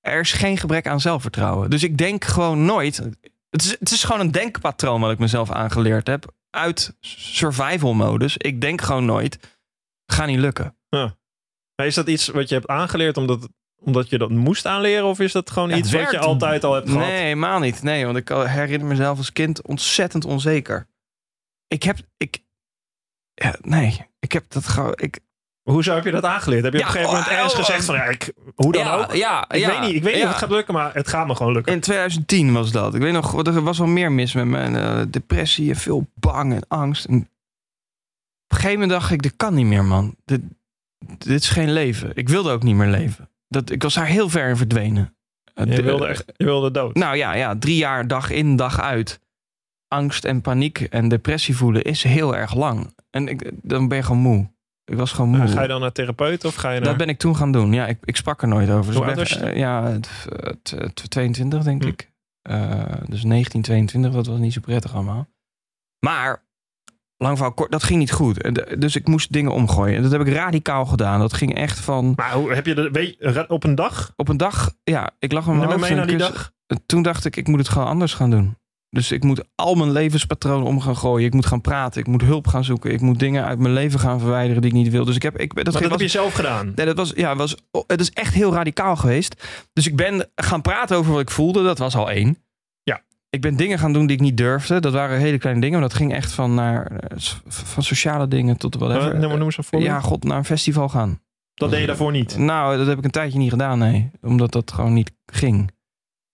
Er is geen gebrek aan zelfvertrouwen. Dus ik denk gewoon nooit. Het is, het is gewoon een denkpatroon wat ik mezelf aangeleerd heb. Uit survival modus. Ik denk gewoon nooit. Ga niet lukken. Maar is dat iets wat je hebt aangeleerd omdat, omdat je dat moest aanleren? Of is dat gewoon Ja, iets wat je altijd al hebt gehad? Nee, helemaal niet. Nee, want ik herinner mezelf als kind ontzettend onzeker. Ik heb. Ik, ja, nee, ik heb dat gewoon. Ik, Hoezo heb je dat aangeleerd? Heb je Ja, op een gegeven moment oh, ergens oh, gezegd van ja, ik, hoe dan ja, ook? Ja, Ik weet niet, ik weet niet of het gaat lukken, maar het gaat me gewoon lukken. In 2010 was dat. Ik weet nog, er was wel meer mis met mijn eh, depressie en veel bang en angst. En op een gegeven moment dacht ik, dit kan niet meer, man. Dit, dit is geen leven. Ik wilde ook niet meer leven. Dat, ik was daar heel ver in verdwenen. Eh, je, de- wilde echt, je wilde dood. Nou ja, ja, drie jaar dag in, dag uit. Angst en paniek en depressie voelen is heel erg lang. En ik, dan ben je gewoon moe. Ik was gewoon moe. Nou, ga je dan naar therapeut of ga je naar... Dat ben ik toen gaan doen. Ja, ik, ik sprak er nooit over. Dus Hoe ben- eh, ja, het, het, het- 22 denk Hm. ik. Eh, dus 19, 22, dat was niet zo prettig allemaal. Maar, lang verhaal kort, dat ging niet goed. Dus ik moest dingen omgooien. En dat heb ik radicaal gedaan. Dat ging echt van... Maar hoe heb je dat weet, op een dag? Op een dag, ja, ik lag Neem mijn hoofd in die dag. Toen dacht ik, ik moet het gewoon anders gaan doen. Dus ik moet al mijn levenspatronen om gaan gooien. Ik moet gaan praten. Ik moet hulp gaan zoeken. Ik moet dingen uit mijn leven gaan verwijderen die ik niet wil. Dus ik heb... Ik, dat Maar dat was- heb je zelf gedaan. Nee, dat was, ja, was, het is echt heel radicaal geweest. Dus ik ben gaan praten over wat ik voelde. Dat was al één. Ik ben dingen gaan doen die ik niet durfde. Dat waren hele kleine dingen. Maar dat ging echt van, naar, eh, van sociale dingen tot whatever. Uh, noem, eens een voorbeeld. ja, god, naar een festival gaan. dat deed je daarvoor niet. Nou, dat heb ik een tijdje niet gedaan, nee. Omdat dat gewoon niet ging.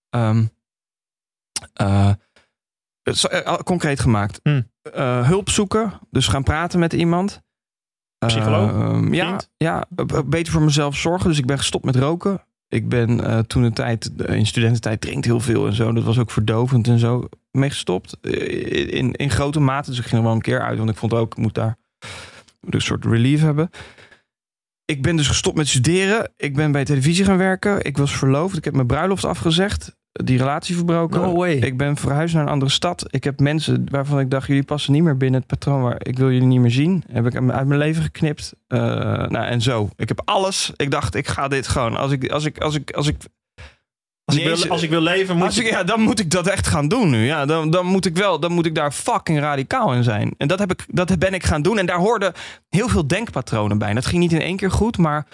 Ehm, eh, eh, concreet gemaakt. Hm. Eh, hulp zoeken. Dus gaan praten met iemand. Psycholoog? Ehm, ja, ja, eh, beter voor mezelf zorgen. Dus ik ben gestopt met roken. Ik ben eh, toen een tijd, in studententijd, drinkt heel veel en zo. Dat was ook verdovend en zo. Mee gestopt. Eh, in, in grote mate. Dus ik ging er wel een keer uit. Want ik vond ook, ik moet daar een soort relief hebben. Ik ben dus gestopt met studeren. Ik ben bij televisie gaan werken. Ik was verloofd. Ik heb mijn bruiloft afgezegd. Die relatie verbroken. No way. Ik ben verhuisd naar een andere stad. Ik heb mensen waarvan ik dacht, jullie passen niet meer binnen het patroon waar ik wil jullie niet meer zien. Heb ik uit mijn leven geknipt. Eh, nou, en zo. Ik heb alles. Ik dacht, ik ga dit gewoon. Als ik, als ik, als ik, als ik. Als ik, wil, als ik wil leven, moet ik, ja, dan moet ik dat echt gaan doen nu. Ja, dan, dan moet ik wel, dan moet ik daar fucking radicaal in zijn. En dat, heb ik, dat ben ik gaan doen. En daar hoorden heel veel denkpatronen bij. En dat ging niet in één keer goed, maar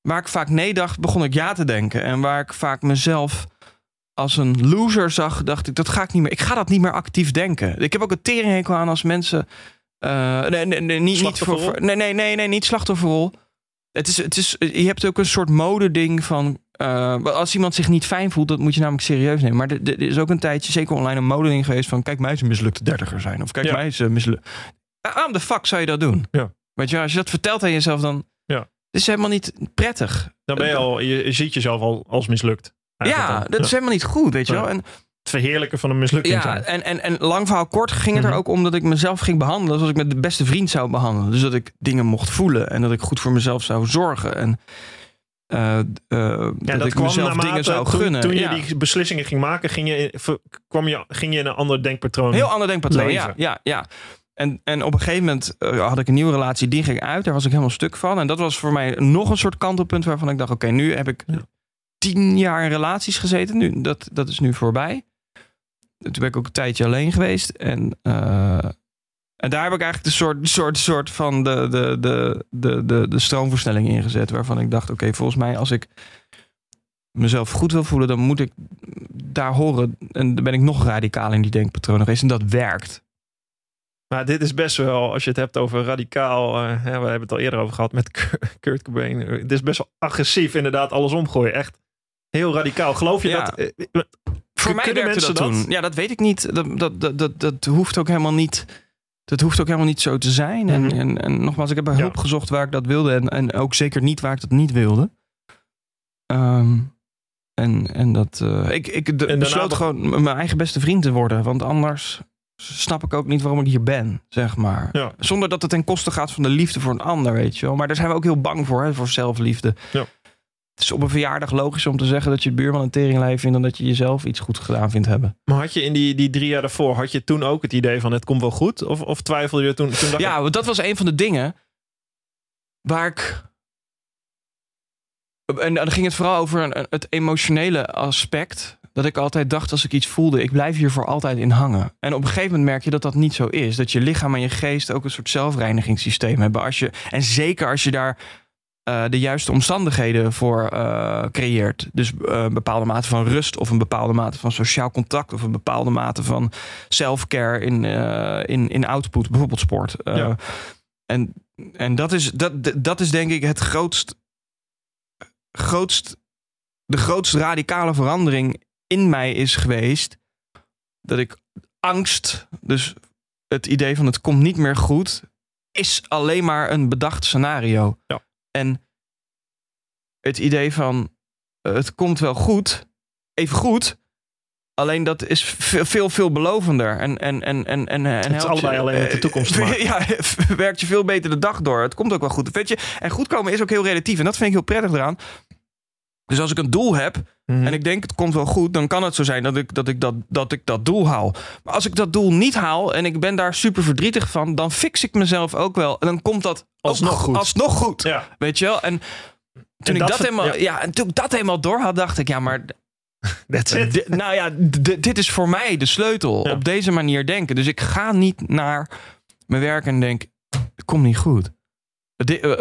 waar ik vaak nee dacht, begon ik ja te denken. En waar ik vaak mezelf als een loser zag, dacht ik, dat ga ik niet meer. Ik ga dat niet meer actief denken. Ik heb ook een teringhekel aan als mensen. eh, nee, nee, nee, niet, niet voor, nee, nee, nee, nee, niet slachtofferrol. Het is, het is, je hebt ook een soort modeding van. eh, als iemand zich niet fijn voelt, dat moet je namelijk serieus nemen. Maar er is ook een tijdje, zeker online, een modeding geweest van. Kijk, mij eens een mislukte dertiger zijn. Of kijk, Ja. mij eens een mislukte. Waarom de fuck zou je dat doen? Ja. Weet je, als je dat vertelt aan jezelf, dan. Ja. Het is helemaal niet prettig. Dan ben je al, je, je ziet jezelf al als mislukt. Ja, dan. dat is helemaal niet goed, weet je wel. En, Het verheerlijken van een mislukking. ja, zijn. en, en, en lang verhaal kort ging het er Mhm. ook om dat ik mezelf ging behandelen zoals ik met de beste vriend zou behandelen. Dus dat ik dingen mocht voelen en dat ik goed voor mezelf zou zorgen. En eh, eh, dat, ik mezelf dingen zou toen, gunnen. Toen je Ja. die beslissingen ging maken, ging je, kwam je, ging je in een ander denkpatroon. Heel ander denkpatroon, ja. Leven. ja, ja. En, en op een gegeven moment eh, had ik een nieuwe relatie, die ging uit. Daar was ik helemaal stuk van. En dat was voor mij nog een soort kantelpunt waarvan ik dacht... oké, nu heb ik Ja. Tien jaar in relaties gezeten. Nu, dat, dat is nu voorbij. Toen ben ik ook een tijdje alleen geweest. En, eh, en daar heb ik eigenlijk de soort, soort, soort van de, de, de, de, de, de stroomversnelling ingezet. Waarvan ik dacht, oké, volgens mij als ik mezelf goed wil voelen... dan moet ik daar horen. En dan ben ik nog radicaal in die denkpatronen geweest. En dat werkt. Maar dit is best wel, als je het hebt over radicaal. eh, we hebben het al eerder over gehad met Kurt- Cobain. Het is best wel agressief, inderdaad, alles omgooien. Echt heel radicaal. Geloof je Ja. dat? eh, Voor mij kunnen werkte mensen dat dat? toen. Ja, dat weet ik niet. Dat, dat, dat, dat, dat hoeft ook helemaal niet Dat hoeft ook helemaal niet zo te zijn. En, Mhm. en, en nogmaals, ik heb bij Ja. hulp gezocht waar ik dat wilde. En, en ook zeker niet waar ik dat niet wilde. Ehm, en, en dat. eh, ik ik de- besloot be- gewoon mijn eigen beste vriend te worden. Want anders snap ik ook niet waarom ik hier ben, zeg maar. Ja. Zonder dat het ten koste gaat van de liefde voor een ander, weet je wel. Maar daar zijn we ook heel bang voor, hè, voor zelfliefde. Ja. Het is op een verjaardag logisch om te zeggen dat je de buurman een teringlijn vindt... dan dat je jezelf iets goed gedaan vindt hebben. Maar had je in die, die drie jaar daarvoor, had je toen ook het idee van het komt wel goed? Of, of twijfelde je toen? toen dacht Ja, want dat was een van de dingen waar ik. En dan ging het vooral over het emotionele aspect. Dat ik altijd dacht als ik iets voelde, ik blijf hier voor altijd in hangen. En op een gegeven moment merk je dat dat niet zo is. Dat je lichaam en je geest ook een soort zelfreinigingssysteem hebben. Als je, en zeker als je daar eh, de juiste omstandigheden voor eh, creëert. Dus eh, een bepaalde mate van rust of een bepaalde mate van sociaal contact of een bepaalde mate van self-care in, in, in output, bijvoorbeeld sport. Ja. En, en dat, is, dat, dat is denk ik het grootst, grootst, de grootst radicale verandering in mij is geweest. Dat ik angst, dus het idee van het komt niet meer goed, is alleen maar een bedacht scenario. Ja. En het idee van eh, het komt wel goed, even goed. Alleen dat is veel, veel veelbelovender. En, en, en, en, en, en is allebei alleen met de toekomst. [laughs] Ja, [laughs] werkt je veel beter de dag door. Het komt ook wel goed. Weet je, en goed komen is ook heel relatief. En dat vind ik heel prettig eraan. Dus als ik een doel heb Mhm. en ik denk het komt wel goed, dan kan het zo zijn dat ik dat, ik dat, dat, ik dat doel haal. Maar als ik dat doel niet haal en ik ben daar super verdrietig van, dan fix ik mezelf ook wel. En dan komt dat Alsnog goed. Alsnog goed. Ja, Weet je wel? En toen, En ik dat helemaal, ja. ja. en toen ik dat helemaal door had, dacht ik, ja, maar [laughs] that's it. Nou ja, dit is voor mij de sleutel. Ja. Op deze manier denken. Dus ik ga niet naar mijn werk en denk, het komt niet goed. Eh,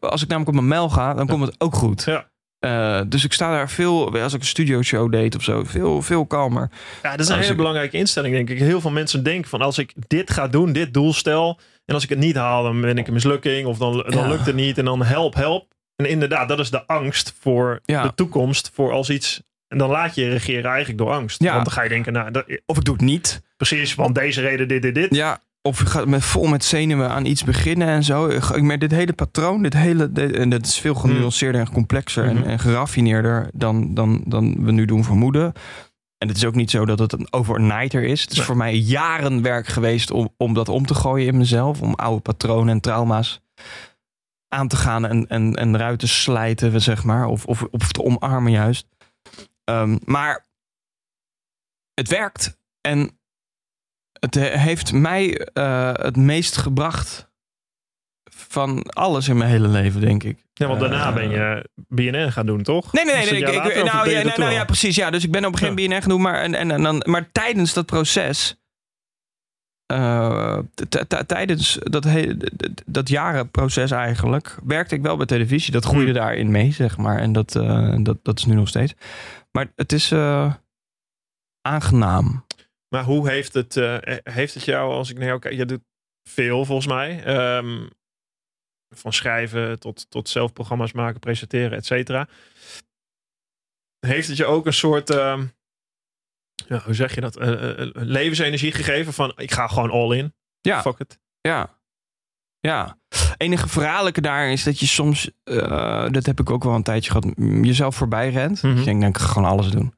Als ik namelijk op mijn mail ga, dan komt het ook goed. Ja. Eh, dus ik sta daar veel, als ik een studio show deed of zo, veel, veel kalmer. Ja, dat is een Als hele ik- belangrijke instelling, denk ik. Heel veel mensen denken van als ik dit ga doen, dit doel stel, en als ik het niet haal, dan ben ik een mislukking, of dan, dan Ja. lukt het niet, en dan help, help. En inderdaad, dat is de angst voor Ja. de toekomst, voor als iets. En dan laat je je regeren eigenlijk door angst. Ja. Want dan ga je denken, nou, dat, Of ik doe het niet. precies, want deze reden, dit, dit, dit. Ja. Of ik ga met, vol met zenuwen aan iets beginnen en zo. Ik, merk dit hele patroon, dit hele, dit- en dat is veel genuanceerder en complexer Mhm. en, en geraffineerder dan, dan, dan we nu doen vermoeden. En het is ook niet zo dat het een overnighter is. Het is Nee. voor mij jaren werk geweest om, om dat om te gooien in mezelf. Om oude patronen en trauma's aan te gaan en, en, en eruit te slijten, zeg maar. Of, of, of te omarmen juist. Ehm, maar het werkt. En het he- heeft mij eh, het meest gebracht van alles in mijn hele leven, denk ik. Ja, want daarna Eh, ben je BNN gaan doen, toch? Nee, nee, nee. Ik, ik- nou, ja, nou, toen ja, precies. Ja, dus ik ben op een gegeven moment BNN genoemd. Maar, en, en, en dan, maar tijdens dat proces... eh, tijdens dat, hele, dat jarenproces eigenlijk... werkte ik wel bij televisie. Dat groeide Hmm. daarin mee, zeg maar. En dat, eh, dat, dat is nu nog steeds. Maar het is eh, aangenaam. Maar hoe heeft het, eh, heeft het jou, als ik naar jou kijk, je doet veel volgens mij. Ehm, van schrijven tot, tot zelf programma's maken, presenteren, et cetera. Heeft het je ook een soort, ehm, ja, hoe zeg je dat, Eh, eh, levensenergie gegeven van ik ga gewoon all in, Ja. fuck it. Ja. Ja. Enige verhaallijke daar is dat je soms, dat heb ik ook wel een tijdje gehad, jezelf voorbij rent. Mhm. Dus je denkt, nou, ik gewoon alles doen.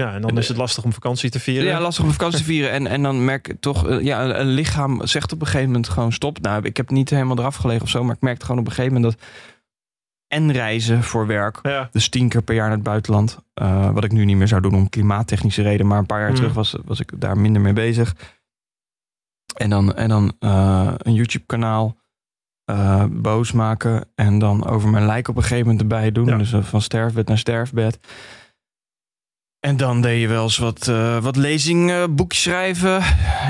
Ja, en dan is het lastig om vakantie te vieren. Ja, lastig om vakantie te vieren. En, en dan merk ik toch, eh, ja, een, een lichaam zegt op een gegeven moment gewoon stop. Nou, ik heb niet helemaal eraf gelegen of zo, maar ik merkte gewoon op een gegeven moment dat en reizen voor werk, Ja, dus tien keer per jaar naar het buitenland, eh, wat ik nu niet meer zou doen om klimaattechnische reden, maar een paar jaar Mhm. terug was, was ik daar minder mee bezig. En dan, en dan eh, een YouTube-kanaal boos maken en dan over mijn lijk op een gegeven moment erbij doen. Ja. Dus van sterfbed naar sterfbed. En dan deed je wel eens wat, eh wat lezingen, boekjes schrijven.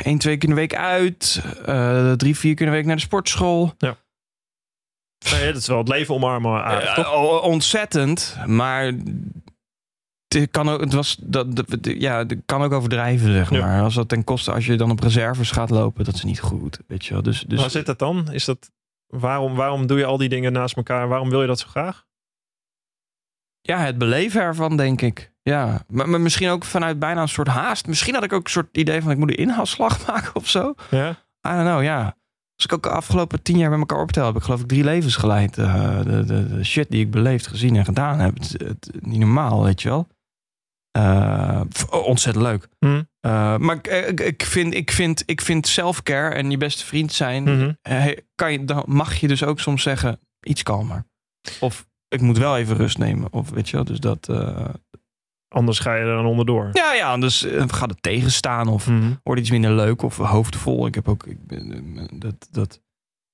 Eén, twee keer in de week uit. eh, drie, vier keer in de week naar de sportschool. nee, dat is wel het leven omarmen aardig, Eh, toch? ontzettend. Maar het kan ook, het was, dat, dat, ja, het kan ook overdrijven, zeg Ja. maar. Als dat ten koste, als je dan op reserves gaat lopen, dat is niet goed. Weet je wel. Dus, dus Waar zit dat dan? Is dat, waarom, waarom doe je al die dingen naast elkaar? Waarom wil je dat zo graag? ja, het beleven ervan, denk ik. Ja, maar, maar misschien ook vanuit bijna een soort haast. Misschien had ik ook een soort idee van ik moet een inhaalslag [laughs] maken of zo. Ja, I don't know, ja. Als ik ook de afgelopen tien jaar bij elkaar optel, heb ik geloof ik drie levens geleid. Eh, de, de, de shit die ik beleefd, gezien en gedaan heb. Het, het- niet normaal, weet je wel. F- ontzettend leuk. Hm. Eh, maar ik, ik, vind, ik vind, ik vind self-care en je beste vriend zijn, Mhm. kan je, dan mag je dus ook soms zeggen, iets kalmer. Of ik moet wel even rust nemen. Of weet je wel, dus dat... Anders ga je er dan onderdoor. ja, ja, dus eh, gaat het tegenstaan of Mhm. wordt iets minder leuk of hoofdvol. Ik heb ook, ik ben, eh, dat, dat,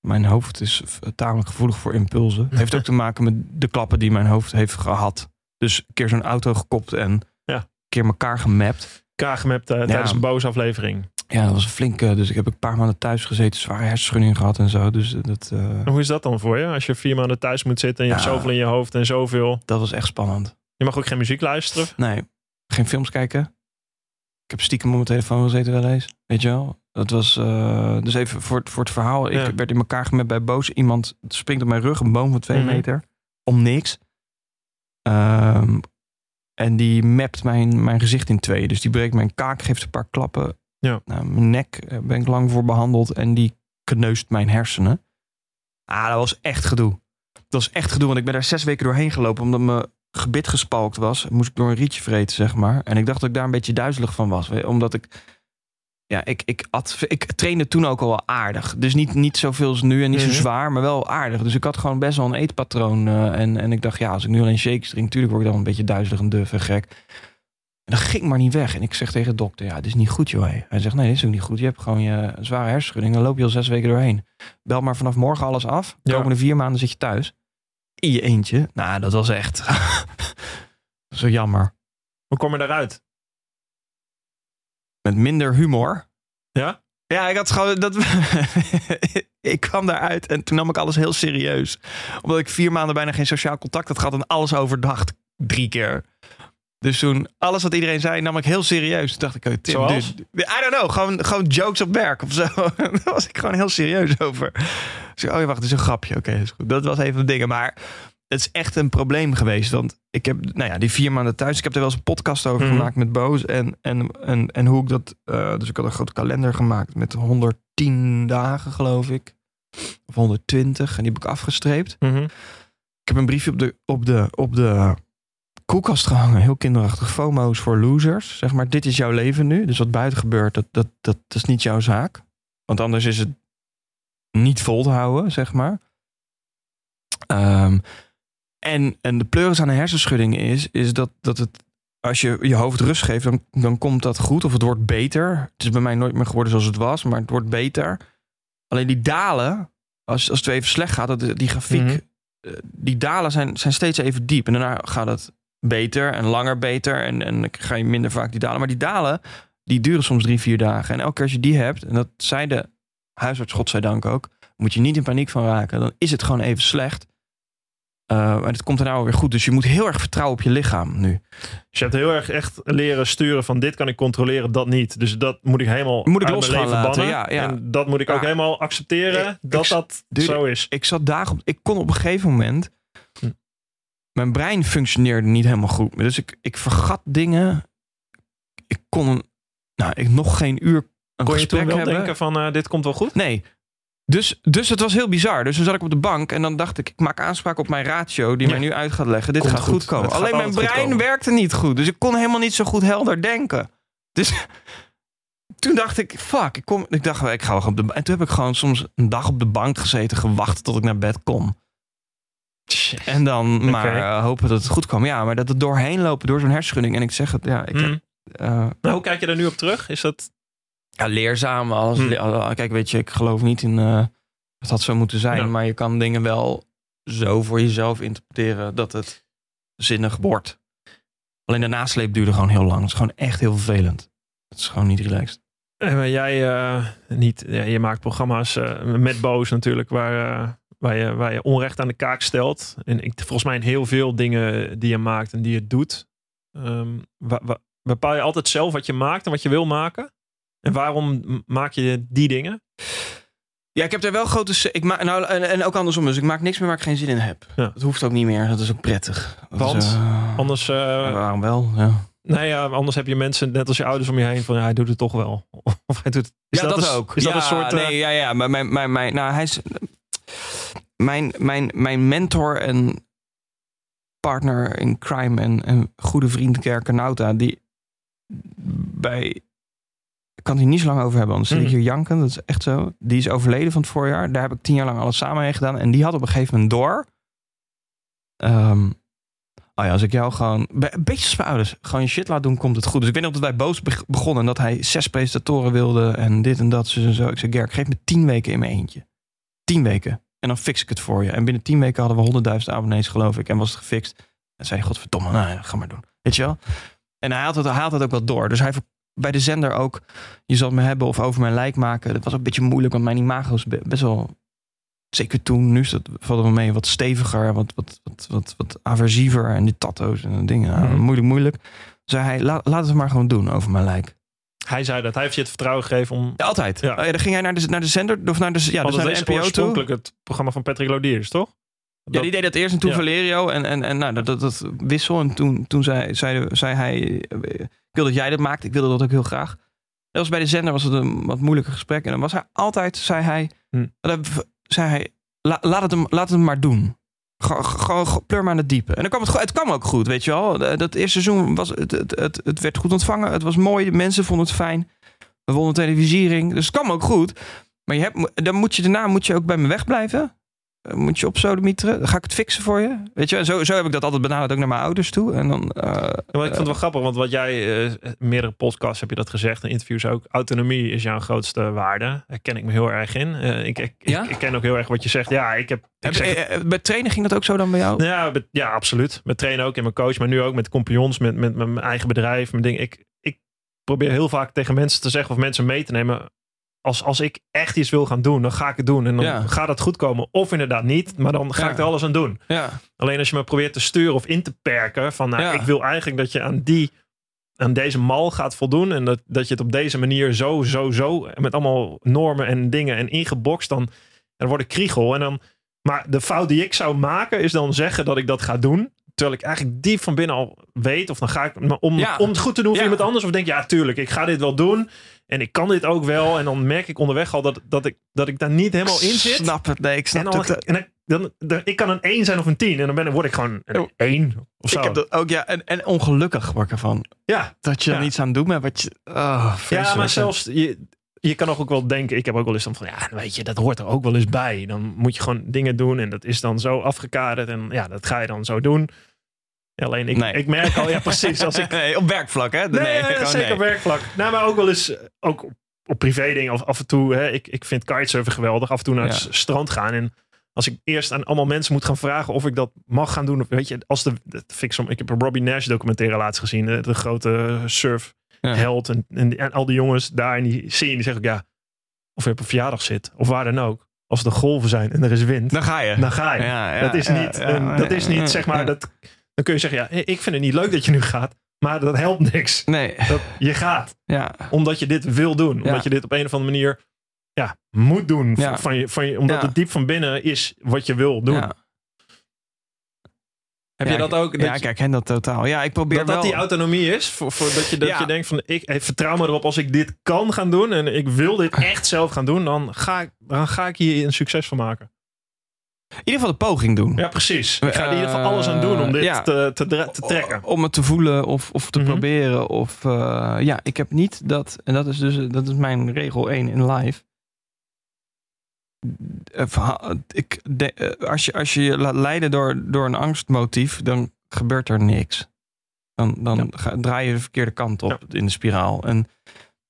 mijn hoofd is tamelijk gevoelig voor impulsen. [laughs] Heeft ook te maken met de klappen die mijn hoofd heeft gehad. Dus een keer zo'n auto gekopt en Ja. een keer elkaar gemapt. Kraagmapt eh, tijdens een boze aflevering. Ja, dat was een flinke. Dus ik heb een paar maanden thuis gezeten, zware hersenschudding gehad en zo. Dus dat, En hoe is dat dan voor je? Als je vier maanden thuis moet zitten en je hebt Ja. zoveel in je hoofd en zoveel. dat was echt spannend. Je mag ook geen muziek luisteren. Nee, geen films kijken. Ik heb stiekem op mijn telefoon gezeten wel eens. Weet je wel? Dat was, eh, dus even voor het, voor het verhaal. Ja. Ik werd in elkaar gemet bij boos. Iemand springt op mijn rug, een boom van twee Mhm. meter. Om niks. Ehm, en die mapt mijn, mijn gezicht in twee. Dus die breekt mijn kaak, geeft een paar klappen. Ja. Nou, mijn nek eh, ben ik lang voor behandeld. En die kneust mijn hersenen. Ah, dat was echt gedoe. Dat was echt gedoe, want ik ben daar zes weken doorheen gelopen. Omdat mijn gebit gespalkt was. Moest ik door een rietje vreten, zeg maar. En ik dacht dat ik daar een beetje duizelig van was. je, Omdat ik... Ja, ik, ik, at, ik trainde toen ook al wel aardig. Dus niet, niet zoveel als nu en niet Mhm. zo zwaar, maar wel aardig. Dus ik had gewoon best wel een eetpatroon. eh, en, en ik dacht, ja, als ik nu alleen shakes drink... natuurlijk word ik dan een beetje duizelig en duf en gek. En dat ging maar niet weg. En ik zeg tegen de dokter, ja, dit is niet goed, joh. Hij zegt, nee, dit is ook niet goed. Je hebt gewoon je zware hersenschudding. Dan loop je al zes weken doorheen. Bel maar vanaf morgen alles af. De Ja. komende vier maanden zit je thuis. In je eentje. Nou, dat was echt... [laughs] Zo jammer. Hoe kom je daaruit? Met minder humor. Ja? Ja, ik had gewoon dat. [laughs] ik kwam daaruit en toen nam ik alles heel serieus. Omdat ik vier maanden bijna geen sociaal contact had gehad en alles overdacht. Drie keer. Dus toen, alles wat iedereen zei, nam ik heel serieus. Toen dacht ik, oh, Tim, Zoals? dude, I don't know, gewoon, gewoon jokes op werk of zo. [laughs] Daar was ik gewoon heel serieus over. Dus ik, oh ja, wacht, het is een grapje. Oké, is goed. Dat was even van dingen. Maar het is echt een probleem geweest. Want ik heb, nou ja, die vier maanden thuis. Ik heb er wel eens een podcast over Mhm. gemaakt met Boos. En, en, en, en hoe ik dat. eh, dus ik had een grote kalender gemaakt met 110 dagen, geloof ik. Of 120. En die heb ik afgestreept. Mhm. Ik heb een briefje op de, op de, op de koelkast gehangen. Heel kinderachtig. FOMO's voor losers. Zeg maar, dit is jouw leven nu. Dus wat buiten gebeurt, dat, dat, dat, dat is niet jouw zaak. Want anders is het niet vol te houden, zeg maar. Ehm, en, en de pleuris aan een hersenschudding is, is dat, dat het, als je je hoofd rust geeft, dan, dan komt dat goed. Of het wordt beter. Het is bij mij nooit meer geworden zoals het was, maar het wordt beter. Alleen die dalen, als, als het even slecht gaat, dat, die grafiek, Mhm. eh, die dalen zijn, zijn steeds even diep. En daarna gaat het beter en langer beter. En, en dan ga je minder vaak die dalen. Maar die dalen, die duren soms drie, vier dagen. En elke keer als je die hebt, en dat zei de huisarts, godzijdank ook, moet je niet in paniek van raken. Dan is het gewoon even slecht. Uh, maar het komt er nou weer goed. Dus je moet heel erg vertrouwen op je lichaam nu. Dus je hebt heel erg echt leren sturen van dit kan ik controleren, dat niet. Dus dat moet ik helemaal Moet ik los gaan laten, ja, ja. En dat moet ik ook helemaal accepteren Ik- dat ik- dat zo is. Ik zat dagen op. Ik kon op een gegeven moment. Mijn brein functioneerde niet helemaal goed. Dus ik, ik vergat dingen. Ik kon nou, ik nog geen uur een Kon je gesprek toen wel hebben. denken van eh, dit komt wel goed? Nee. Dus, dus het was heel bizar. Dus toen zat ik op de bank en dan dacht ik, ik maak aanspraak op mijn ratio die Ja. mij nu uit gaat leggen. Dit Komt gaat goed, goed. komen. Gaat Alleen mijn brein komen. werkte niet goed. Dus ik kon helemaal niet zo goed helder denken. Dus [laughs] toen dacht ik, fuck, ik, kom, ik dacht, ik ga wel op de En toen heb ik gewoon soms een dag op de bank gezeten, gewacht tot ik naar bed kon. En dan maar eh, hopen dat het goed kwam. Ja, maar dat het doorheen lopen door zo'n hersenschudding. En ik zeg het, ja, ik heb, Hmm. eh, Nou, hoe kijk je daar nu op terug? Is dat... ja, leerzaam. Alles, Hm. al- Kijk, weet je, ik geloof niet in eh dat dat zo moeten zijn. Ja. Maar je kan dingen wel zo voor jezelf interpreteren dat het zinnig wordt. Alleen de nasleep duurde gewoon heel lang. Het is gewoon echt heel vervelend. Het is gewoon niet relaxed. Maar jij niet, ja, je maakt programma's met Boos natuurlijk, waar, waar, je, waar je onrecht aan de kaak stelt. En ik, volgens mij in heel veel dingen die je maakt en die je doet. Ehm, wa- wa- bepaal je altijd zelf wat je maakt en wat je wil maken? En waarom maak je die dingen? Ja, ik heb er wel grote... Ik maak, nou, en, en ook andersom. Dus ik maak niks meer waar ik geen zin in heb. Ja. Dat hoeft ook niet meer. Dat is ook prettig. Dat Want? is, eh, Anders, eh, waarom wel? Ja. Nee, ja, anders heb je mensen, net als je ouders om je heen, van ja, hij doet het toch wel. [laughs] Of hij doet, is ja, dat, een- ook. Is ja, dat een soort... eh, Nee, ja, ja. Maar mijn, mijn, mijn, nou, hij is... Mijn, mijn, mijn mentor en partner in crime en, en goede vriend Kerkenauta, die bij... Ik kan het hier niet zo lang over hebben, anders zit ik Mhm. hier janken. Dat is echt zo. Die is overleden van het voorjaar. Daar heb ik tien jaar lang alles samen mee gedaan. En die had op een gegeven moment door... Ehm, oh ja, als ik jou gewoon... Een beetje als mijn ouders. Gewoon je shit laat doen, komt het goed. Dus ik weet nog dat wij boos beg- begonnen. En dat hij zes presentatoren wilde. En dit en dat. en zo. Ik zei, Gerk, geef me tien weken in mijn eentje. Tien weken. En dan fix ik het voor je. En binnen tien weken hadden we honderdduizend abonnees, geloof ik. En was het gefixt. En zei godverdomme, nou ja, ga maar doen. Weet je wel? En hij had het, hij had het ook wel door. Dus hij bij de zender ook, je zal me hebben of over mijn lijk maken. Dat was een beetje moeilijk, want mijn imago is be- best wel... Zeker toen, nu is dat, valt wel mee, wat steviger, wat, wat, wat, wat, wat aversiever. En die tattoos en dingen. Nou, Mhm. Moeilijk, moeilijk. Zei hij, laat, laat het maar gewoon doen over mijn lijk. Hij zei dat. Hij heeft je het vertrouwen gegeven om... Ja, altijd. Ja. Oh ja, dan ging hij naar de, naar de zender, of naar de, ja, dus naar de NPO toe. oorspronkelijk het programma van Patrick Lodiers, toch? Ja, die deed dat eerst en toen Ja. Valerio. En, en, en nou, dat, dat, dat wissel. En toen, toen zei, zei, zei hij... eh, Ik wil dat jij dat maakt. Ik wilde dat ook heel graag. Dat was bij de zender was het een wat moeilijker gesprek. En dan was hij altijd, zei hij... Hm. zei hij la- laat, het hem, laat het hem maar doen. Gewoon pleur maar aan het diepe. En dan kwam het, het kwam ook goed, weet je wel. Eh, Dat eerste seizoen was het, het, het, het werd goed ontvangen. Het was mooi. De mensen vonden het fijn. We wonnen televisiering. Dus het kwam ook goed. Maar je hebt, dan moet je daarna moet je ook bij me wegblijven. Eh, Moet je op sodemieteren? Ga ik het fixen voor je. Weet je, en zo, zo heb ik dat altijd benaderd ook naar mijn ouders toe. En dan, eh, Ja, ik vond het wel grappig, want wat jij, eh, meerdere podcasts heb je dat gezegd, en interviews ook. Autonomie is jouw grootste waarde. Daar ken ik me heel erg in. Eh, ik, ik, Ja? ik, ik ken ook heel erg wat je zegt. Ja, ik heb. Ik heb- zeg, eh, eh, bij trainen ging dat ook zo dan bij jou? ja, met- ja, absoluut. Met trainen ook in mijn coach, maar nu ook met compagnons, met, met, met mijn eigen bedrijf, mijn ding. Ik, ik probeer heel vaak tegen mensen te zeggen of mensen mee te nemen. Als, als ik echt iets wil gaan doen, dan ga ik het doen. En dan Ja. gaat het goed komen. Of inderdaad niet, maar dan ga Ja. ik er alles aan doen. Ja. Alleen als je me probeert te sturen of in te perken. Van nou, ik wil eigenlijk dat je aan die aan deze mal gaat voldoen. En dat, dat je het op deze manier zo, zo, zo. Met allemaal normen en dingen en ingebokst. Dan, dan word ik kriegel. En dan, maar de fout die ik zou maken is dan zeggen dat ik dat ga doen. Terwijl ik eigenlijk diep van binnen al weet. Of dan ga ik maar om, Ja. om het goed te doen voor Ja. iemand anders. Of denk ja, tuurlijk, ik ga dit wel doen. En ik kan dit ook wel. En dan merk ik onderweg al dat, dat, ik, dat ik daar niet helemaal in zit. Snap het. Nee, ik snap En dan, het. en dan, dan, dan- ik kan een 1 zijn of een 10. En dan ben, word ik gewoon een Oh. 1 of zo. Ik heb dat ook, ja. En, en ongelukkig word ik ervan. ja. Dat je er niets aan doet met wat je... Oh, ja, maar zelfs je, je kan ook wel denken. Ik heb ook wel eens dan van ja, weet je, dat hoort er ook wel eens bij. Dan moet je gewoon dingen doen en dat is dan zo afgekaderd. En ja, dat ga je dan zo doen. Alleen ik, Nee. ik merk al, ja, precies. Als ik, [laughs] Nee, op werkvlak, hè? nee, ja, gewoon zeker nee. werkvlak. Nou, maar ook wel eens, ook op, privé dingen. Of af en toe, hè, ik, ik vind kitesurfen geweldig. Af en toe naar het Ja. strand gaan. En als ik eerst aan allemaal mensen moet gaan vragen of ik dat mag gaan doen. Of weet je, als de, dat vind ik, som- ik heb een Robbie Nash documentaire laatst gezien. De, de grote surf. Held. En, en, en al die jongens daar in die scene, die zeggen ook ja, of je op een verjaardag zit. Of waar dan ook. Als er golven zijn en er is wind. Dan ga je. dan ga je. Ja, dat is niet, een- dat is niet zeg maar, dat, dan kun je zeggen, ja, ik vind het niet leuk dat je nu gaat. Maar dat helpt niks. Nee, Dat, je gaat ja. omdat je dit wil doen. Omdat Ja. je dit op een of andere manier ja, moet doen. Ja. Van, je, van je, omdat het diep van binnen is wat je wil doen. Heb Ja, je dat ook? Dat, ja, je- ik herken dat totaal. Ja, ik probeer dat, dat wel... die autonomie is. Voor, voor dat je, dat Ja. je denkt van ik vertrouw me erop als ik dit kan gaan doen. En ik wil dit echt zelf gaan doen. Dan ga ik, dan ga ik hier een succes van maken. In ieder geval de poging doen. Ja, precies. Ik ga er in ieder geval alles aan doen om dit Ja. te, te trekken. Om het te voelen of, of te Mhm. proberen. Of, eh, ja, ik heb niet dat... En dat is dus dat is mijn regel 1 in live. Eh, Ik, de- eh, als, je, als je je laat leiden door, door een angstmotief, dan gebeurt er niks. Dan, dan Ja. ga, draai je de verkeerde kant op in de spiraal. En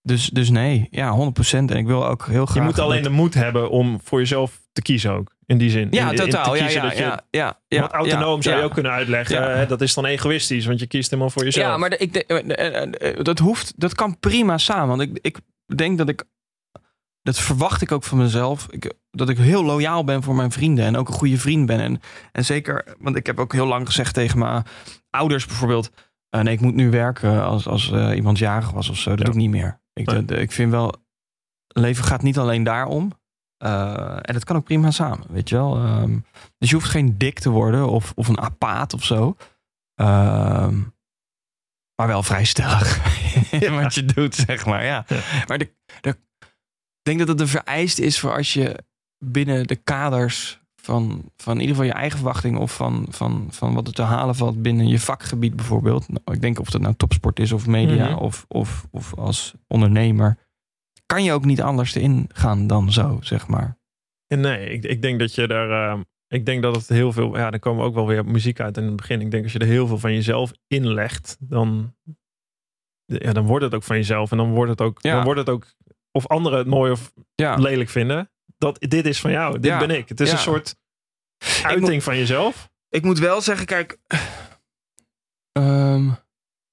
dus, dus nee, ja, 100%. En ik wil ook heel graag... Je moet alleen de moed hebben om voor jezelf te kiezen ook. In die zin. Ja, In- in te totaal. Ja, ja, je- ja, ja, ja, Want autonoom zou je ook kunnen uitleggen. Hè, Dat is dan egoïstisch, want je kiest helemaal voor jezelf. Ja, maar de- ik, de- eh, dat hoeft, dat kan prima samen. Want ik, ik denk dat ik, dat verwacht ik ook van mezelf, ik, dat ik heel loyaal ben voor mijn vrienden en ook een goede vriend ben. En, en zeker, want ik heb ook heel lang gezegd tegen mijn ouders bijvoorbeeld, eh, nee, ik moet nu werken als, als eh, iemand jarig was of zo. Dat Ja. doe ik niet meer. Ik, Nee. ik vind wel, leven gaat niet alleen daarom. Eh, en dat kan ook prima samen, weet je wel. Ehm, dus je hoeft geen dik te worden of, of een apaat of zo. Ehm, maar wel vrij stellig [laughs] in wat je doet, zeg maar. Ja. Ja. Maar de, de, ik denk dat het een vereist is voor als je binnen de kaders van, van in ieder geval je eigen verwachting of van, van, van wat er te halen valt binnen je vakgebied bijvoorbeeld. Nou, ik denk of dat nou topsport is of media Mhm. of, of, of als ondernemer. Kan je ook niet anders erin gaan dan zo, zeg maar. En nee, ik, ik denk dat je daar. eh, ik denk dat het heel veel. Ja, dan komen we ook wel weer op muziek uit in het begin. Ik denk als je er heel veel van jezelf inlegt, dan. Ja, dan wordt het ook van jezelf. En dan wordt het ook. Ja. Dan wordt het ook. Of anderen het mooi of Ja, lelijk vinden. Dat dit is van jou. Dit Ja. ben ik. Het is Ja. een soort moet- uiting van jezelf. ik moet wel zeggen, kijk. ehm,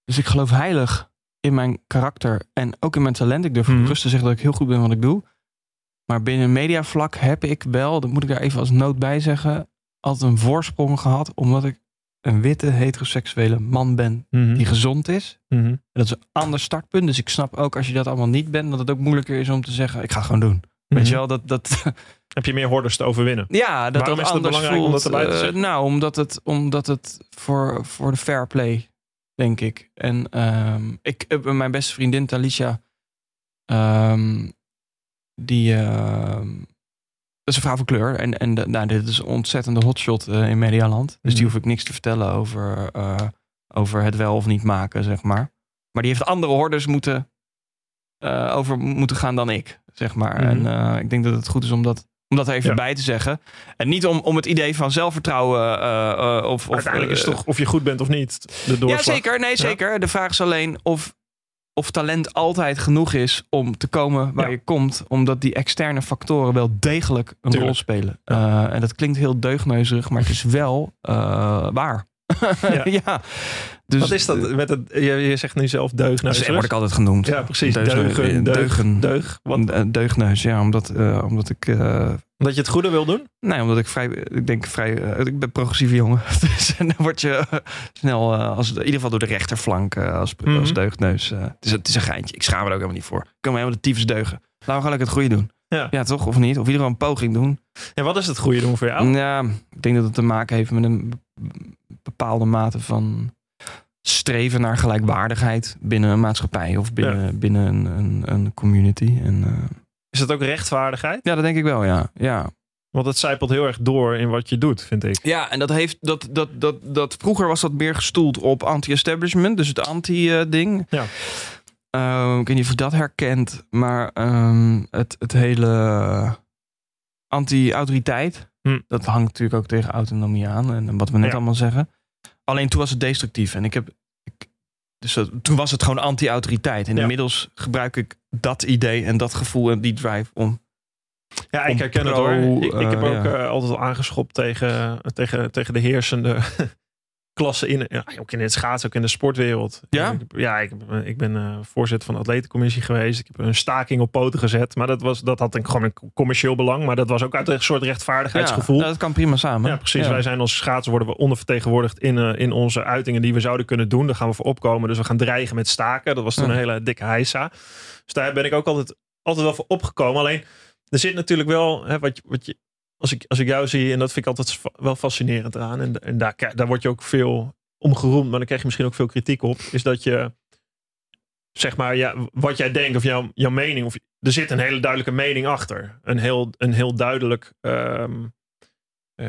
dus ik geloof heilig in mijn karakter en ook in mijn talent. Ik durf Mhm. gerust te zeggen dat ik heel goed ben wat ik doe. Maar binnen mediavlak heb ik wel, dat moet ik daar even als noot bij zeggen, altijd een voorsprong gehad. Omdat ik een witte heteroseksuele man ben die gezond is. Mhm. En dat is een ander startpunt. Dus ik snap ook als je dat allemaal niet bent, dat het ook moeilijker is om te zeggen, ik ga het gewoon doen. Weet Mhm. je wel, dat, dat, [laughs] Heb je meer hordes te overwinnen? ja, dat Waarom dat is het belangrijk om dat erbij te Eh, zeggen? nou, omdat het, omdat het voor, voor de fair play, denk ik. En ehm, ik, mijn beste vriendin Talisha, ehm, die, ehm, dat is een vrouw van kleur. En, en nou, dit is een ontzettende hotshot eh, in Medialand. Dus die Mhm. hoef ik niks te vertellen over, eh, over het wel of niet maken, zeg maar. Maar die heeft andere hordes moeten, eh, over moeten gaan dan ik, zeg maar. Mhm. En eh, ik denk dat het goed is om dat, om dat er even Ja. bij te zeggen. En niet om, om het idee van zelfvertrouwen eh, eh, of... of Uiteindelijk is eh, het toch of je goed bent of niet. De ja, doorslag. zeker. Nee, zeker. De vraag is alleen of, of talent altijd genoeg is om te komen waar Ja. je komt. Omdat die externe factoren wel degelijk een Tuurlijk. rol spelen. En dat klinkt heel deugneuzig, maar het is wel waar. Ja. [laughs] ja. Dus, Wat is dat? Met het, je, je zegt nu zelf deugneus. Dat word ik altijd genoemd. Ja, precies. Deugneus- Deugen, deug, deugen. deug. Wat, Eh, Deugneus, ja. Omdat, eh, omdat ik... eh, dat je het goede wil doen? Nee, omdat ik vrij, ik denk vrij, eh, ik ben progressieve jongen. [laughs] Dus dan word je eh, snel, eh, als, in ieder geval door de rechterflank eh, als, Mhm. als deugneus. eh, het, is, het is een geintje. Ik schaam me er ook helemaal niet voor. Ik kan me helemaal de tyfus deugen. Laten we gewoon lekker het goede doen. Ja. ja, toch? Of niet? Of in ieder geval een poging doen. En wat is het goede doen voor jou? Ja, ik denk dat het te maken heeft met een bepaalde mate van streven naar gelijkwaardigheid binnen een maatschappij of binnen, binnen een, een, een community. En, eh, Is het ook rechtvaardigheid? ja, dat denk ik wel, ja. ja. Want het zijpelt heel erg door in wat je doet, vind ik. Ja, en dat heeft dat, dat, dat, dat vroeger was dat meer gestoeld op anti-establishment, dus het anti-ding. Ja. Eh, ik weet niet of je dat herkent, maar ehm, het, het hele anti-autoriteit, Hm. dat hangt natuurlijk ook tegen autonomie aan en wat we net Ja. allemaal zeggen. Alleen toen was het destructief en ik heb. Ik, dus dat- toen was het gewoon anti-autoriteit. En Ja. inmiddels gebruik ik dat idee en dat gevoel en die drive om. Ja, ik herken het hoor. Ik, ik heb eh, ook ja. eh, altijd al aangeschopt tegen, tegen, tegen de heersende klasse in, ja, ook in het schaatsen, ook in de sportwereld. Ja? Ja, ik, ik ben eh, voorzitter van de atletencommissie geweest. Ik heb een staking op poten gezet. Maar dat, was, dat had een, gewoon een commercieel belang. Maar dat was ook uit een soort rechtvaardigheidsgevoel. Ja, dat kan prima samen. Ja, precies. Ja. Wij zijn als schaatsen worden we ondervertegenwoordigd in, eh, in onze uitingen die we zouden kunnen doen. Daar gaan we voor opkomen. Dus we gaan dreigen met staken. Dat was toen een hele dikke heisa. Dus daar ben ik ook altijd, altijd wel voor opgekomen. Alleen, er zit natuurlijk wel, hè, wat, je- wat je, als ik, als ik jou zie, en dat vind ik altijd wel fascinerend eraan. En, en daar, daar word je ook veel om geroemd, maar dan krijg je misschien ook veel kritiek op. Is dat je, zeg maar, ja, wat jij denkt of jouw, jouw mening, of er zit een hele duidelijke mening achter. Een heel, een heel duidelijk. ehm, eh,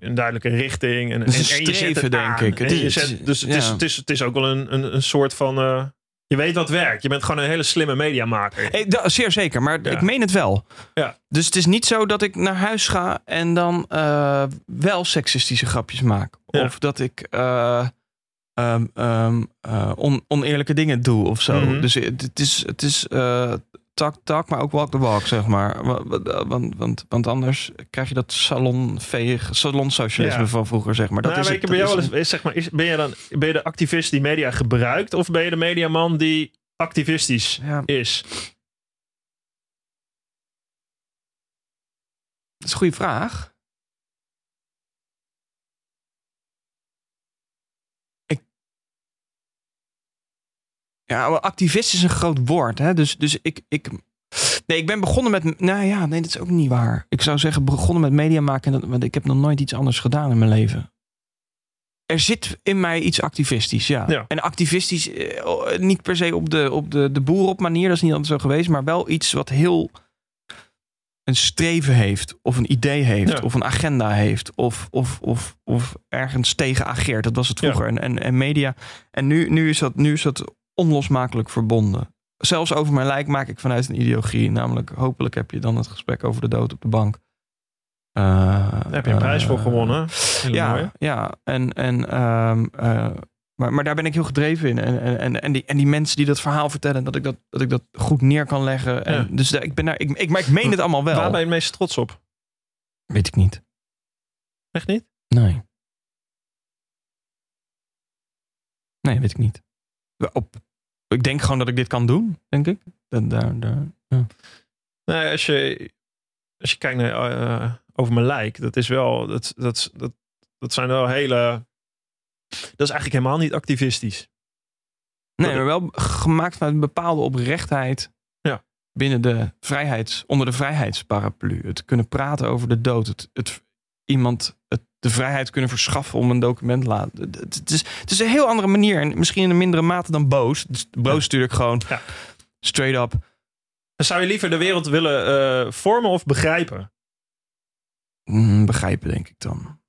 een duidelijke richting. En, Het is en, een en je zet streven, het denk aan. ik. Het is- zet- dus het, is, het, is, het is ook wel een, een, een soort van. eh, je weet wat werkt. Je bent gewoon een hele slimme mediamaker. Hey, zeer zeker, maar Ja. ik meen het wel. Ja. Dus het is niet zo dat ik naar huis ga en dan eh, wel seksistische grapjes maak. Ja. Of dat ik on- oneerlijke dingen doe of zo. Mhm. Dus het, het is, het is tak, tak, maar ook walk the walk, zeg maar. Wa- wa- Want, want, want anders krijg je dat salonveeg, salonsocialisme Ja. van vroeger, zeg maar. Dat nou, is het, bij dat jou is zeg maar, is, ben, je dan, ben je de activist die media gebruikt? Of ben je de mediaman die activistisch ja, is? dat is een goede vraag. Ja, activist is een groot woord. Hè? Dus, dus ik, ik... Nee, ik ben begonnen met... Nou ja, nee, dat is ook niet waar. Ik zou zeggen begonnen met media maken. Want ik heb nog nooit iets anders gedaan in mijn leven. er zit in mij iets activistisch, ja. Ja. En activistisch, eh, niet per se op de, op de, de boer op manier, dat is niet altijd zo geweest, maar wel iets wat heel een streven heeft, of een idee heeft, Ja. of een agenda heeft, of, of, of, of ergens tegen ageert. Dat was het vroeger. En, en, en media. En nu, nu, is dat, nu is dat onlosmakelijk verbonden. Zelfs over mijn lijk maak ik vanuit een ideologie. Namelijk, hopelijk heb je dan het gesprek over de dood op de bank. Eh, Daar heb je een prijs voor eh, gewonnen. Ja, ja. En, en, ehm, eh, maar, maar daar ben ik heel gedreven in. En, en, en, en, die, en die mensen die dat verhaal vertellen, dat ik dat, dat, ik dat goed neer kan leggen. En Ja. Dus daar- ik ben daar, ik, ik, maar ik meen het allemaal wel. Waar ben je het meest trots op? Weet ik niet. Echt niet? Nee. Nee, weet ik niet. Op, ik denk gewoon dat ik dit kan doen, denk ik. Dat, daar, daar, ja. Nee, als je, als je kijkt naar eh, over mijn lijk, dat is wel, dat, dat, dat, dat zijn wel hele, dat is eigenlijk helemaal niet activistisch. Nee, maar wel gemaakt vanuit een bepaalde oprechtheid. Ja. Binnen de vrijheids, onder de vrijheidsparaplu. Het kunnen praten over de dood. Het, het iemand de vrijheid kunnen verschaffen om een document te laten. Het, is, het is een heel andere manier. En misschien in een mindere mate dan boos. Dus boos Ja. natuurlijk gewoon Ja. straight up. Zou je liever de wereld willen eh, vormen of begrijpen? mm, begrijpen, denk ik dan.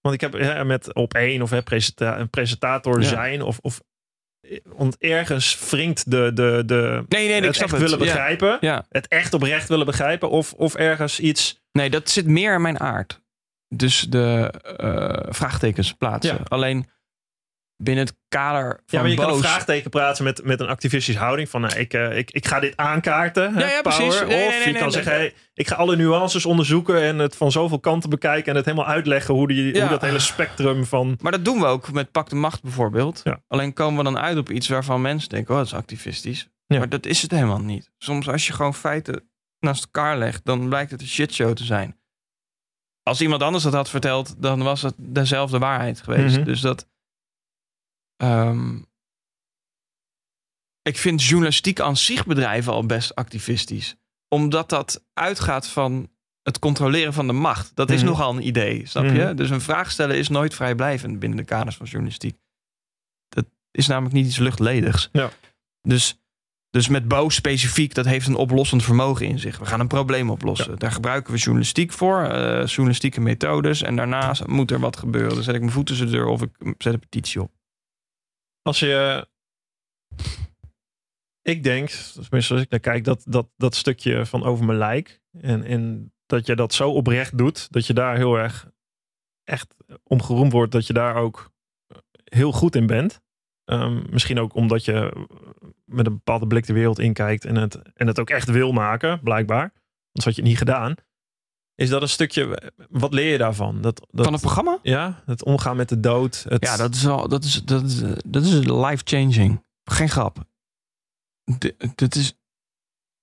Want ik heb ja, met op één of hè, presenta- presentator Ja. zijn of, of want ergens wringt de, de, de Nee, nee, ik het echt het. willen begrijpen, Ja. het echt oprecht willen begrijpen of, of ergens iets. Nee, dat zit meer in mijn aard. Dus de eh, vraagtekens plaatsen. Ja. Alleen binnen het kader van Ja, maar je kan een vraagteken plaatsen met, met een activistische houding van nou, ik, eh, ik, ik ga dit aankaarten. hè, Ja, ja, power. precies. Nee, nee, of nee, je kan zeggen, hey, ik ga alle nuances onderzoeken en het van zoveel kanten bekijken en het helemaal uitleggen hoe, die, hoe dat hele spectrum van. Maar dat doen we ook met Pak de Macht bijvoorbeeld. Alleen komen we dan uit op iets waarvan mensen denken, oh, dat is activistisch. Maar dat is het helemaal niet. Soms als je gewoon feiten naast elkaar legt, dan blijkt het een shitshow te zijn. Als iemand anders dat had verteld, dan was het dezelfde waarheid geweest. Mhm. Dus dat... ehm, ik vind journalistiek aan zich bedrijven al best activistisch. Omdat dat uitgaat van het controleren van de macht. Dat is Mhm. nogal een idee, snap je? Mhm. Dus een vraag stellen is nooit vrijblijvend binnen de kaders van journalistiek. Dat is namelijk niet iets luchtledigs. Ja. Dus, dus met boos specifiek, dat heeft een oplossend vermogen in zich. We gaan een probleem oplossen. Daar gebruiken we journalistiek voor, eh, journalistieke methodes. En daarna moet er wat gebeuren. Dan zet ik mijn voet tussen de deur of ik zet een petitie op. Als je. Ik denk, tenminste als ik naar kijk, dat, dat, dat stukje van over mijn lijk. En, en dat je dat zo oprecht doet, dat je daar heel erg echt om geroemd wordt, dat je daar ook heel goed in bent. Ehm, misschien ook omdat je met een bepaalde blik de wereld inkijkt en het, en het ook echt wil maken, blijkbaar. Anders had je het niet gedaan. Is dat een stukje, wat leer je daarvan? Dat, dat, Van het programma? Ja, het omgaan met de dood. Het, Ja, dat is wel, dat is, dat is, dat is life-changing. Geen grap. Dat is,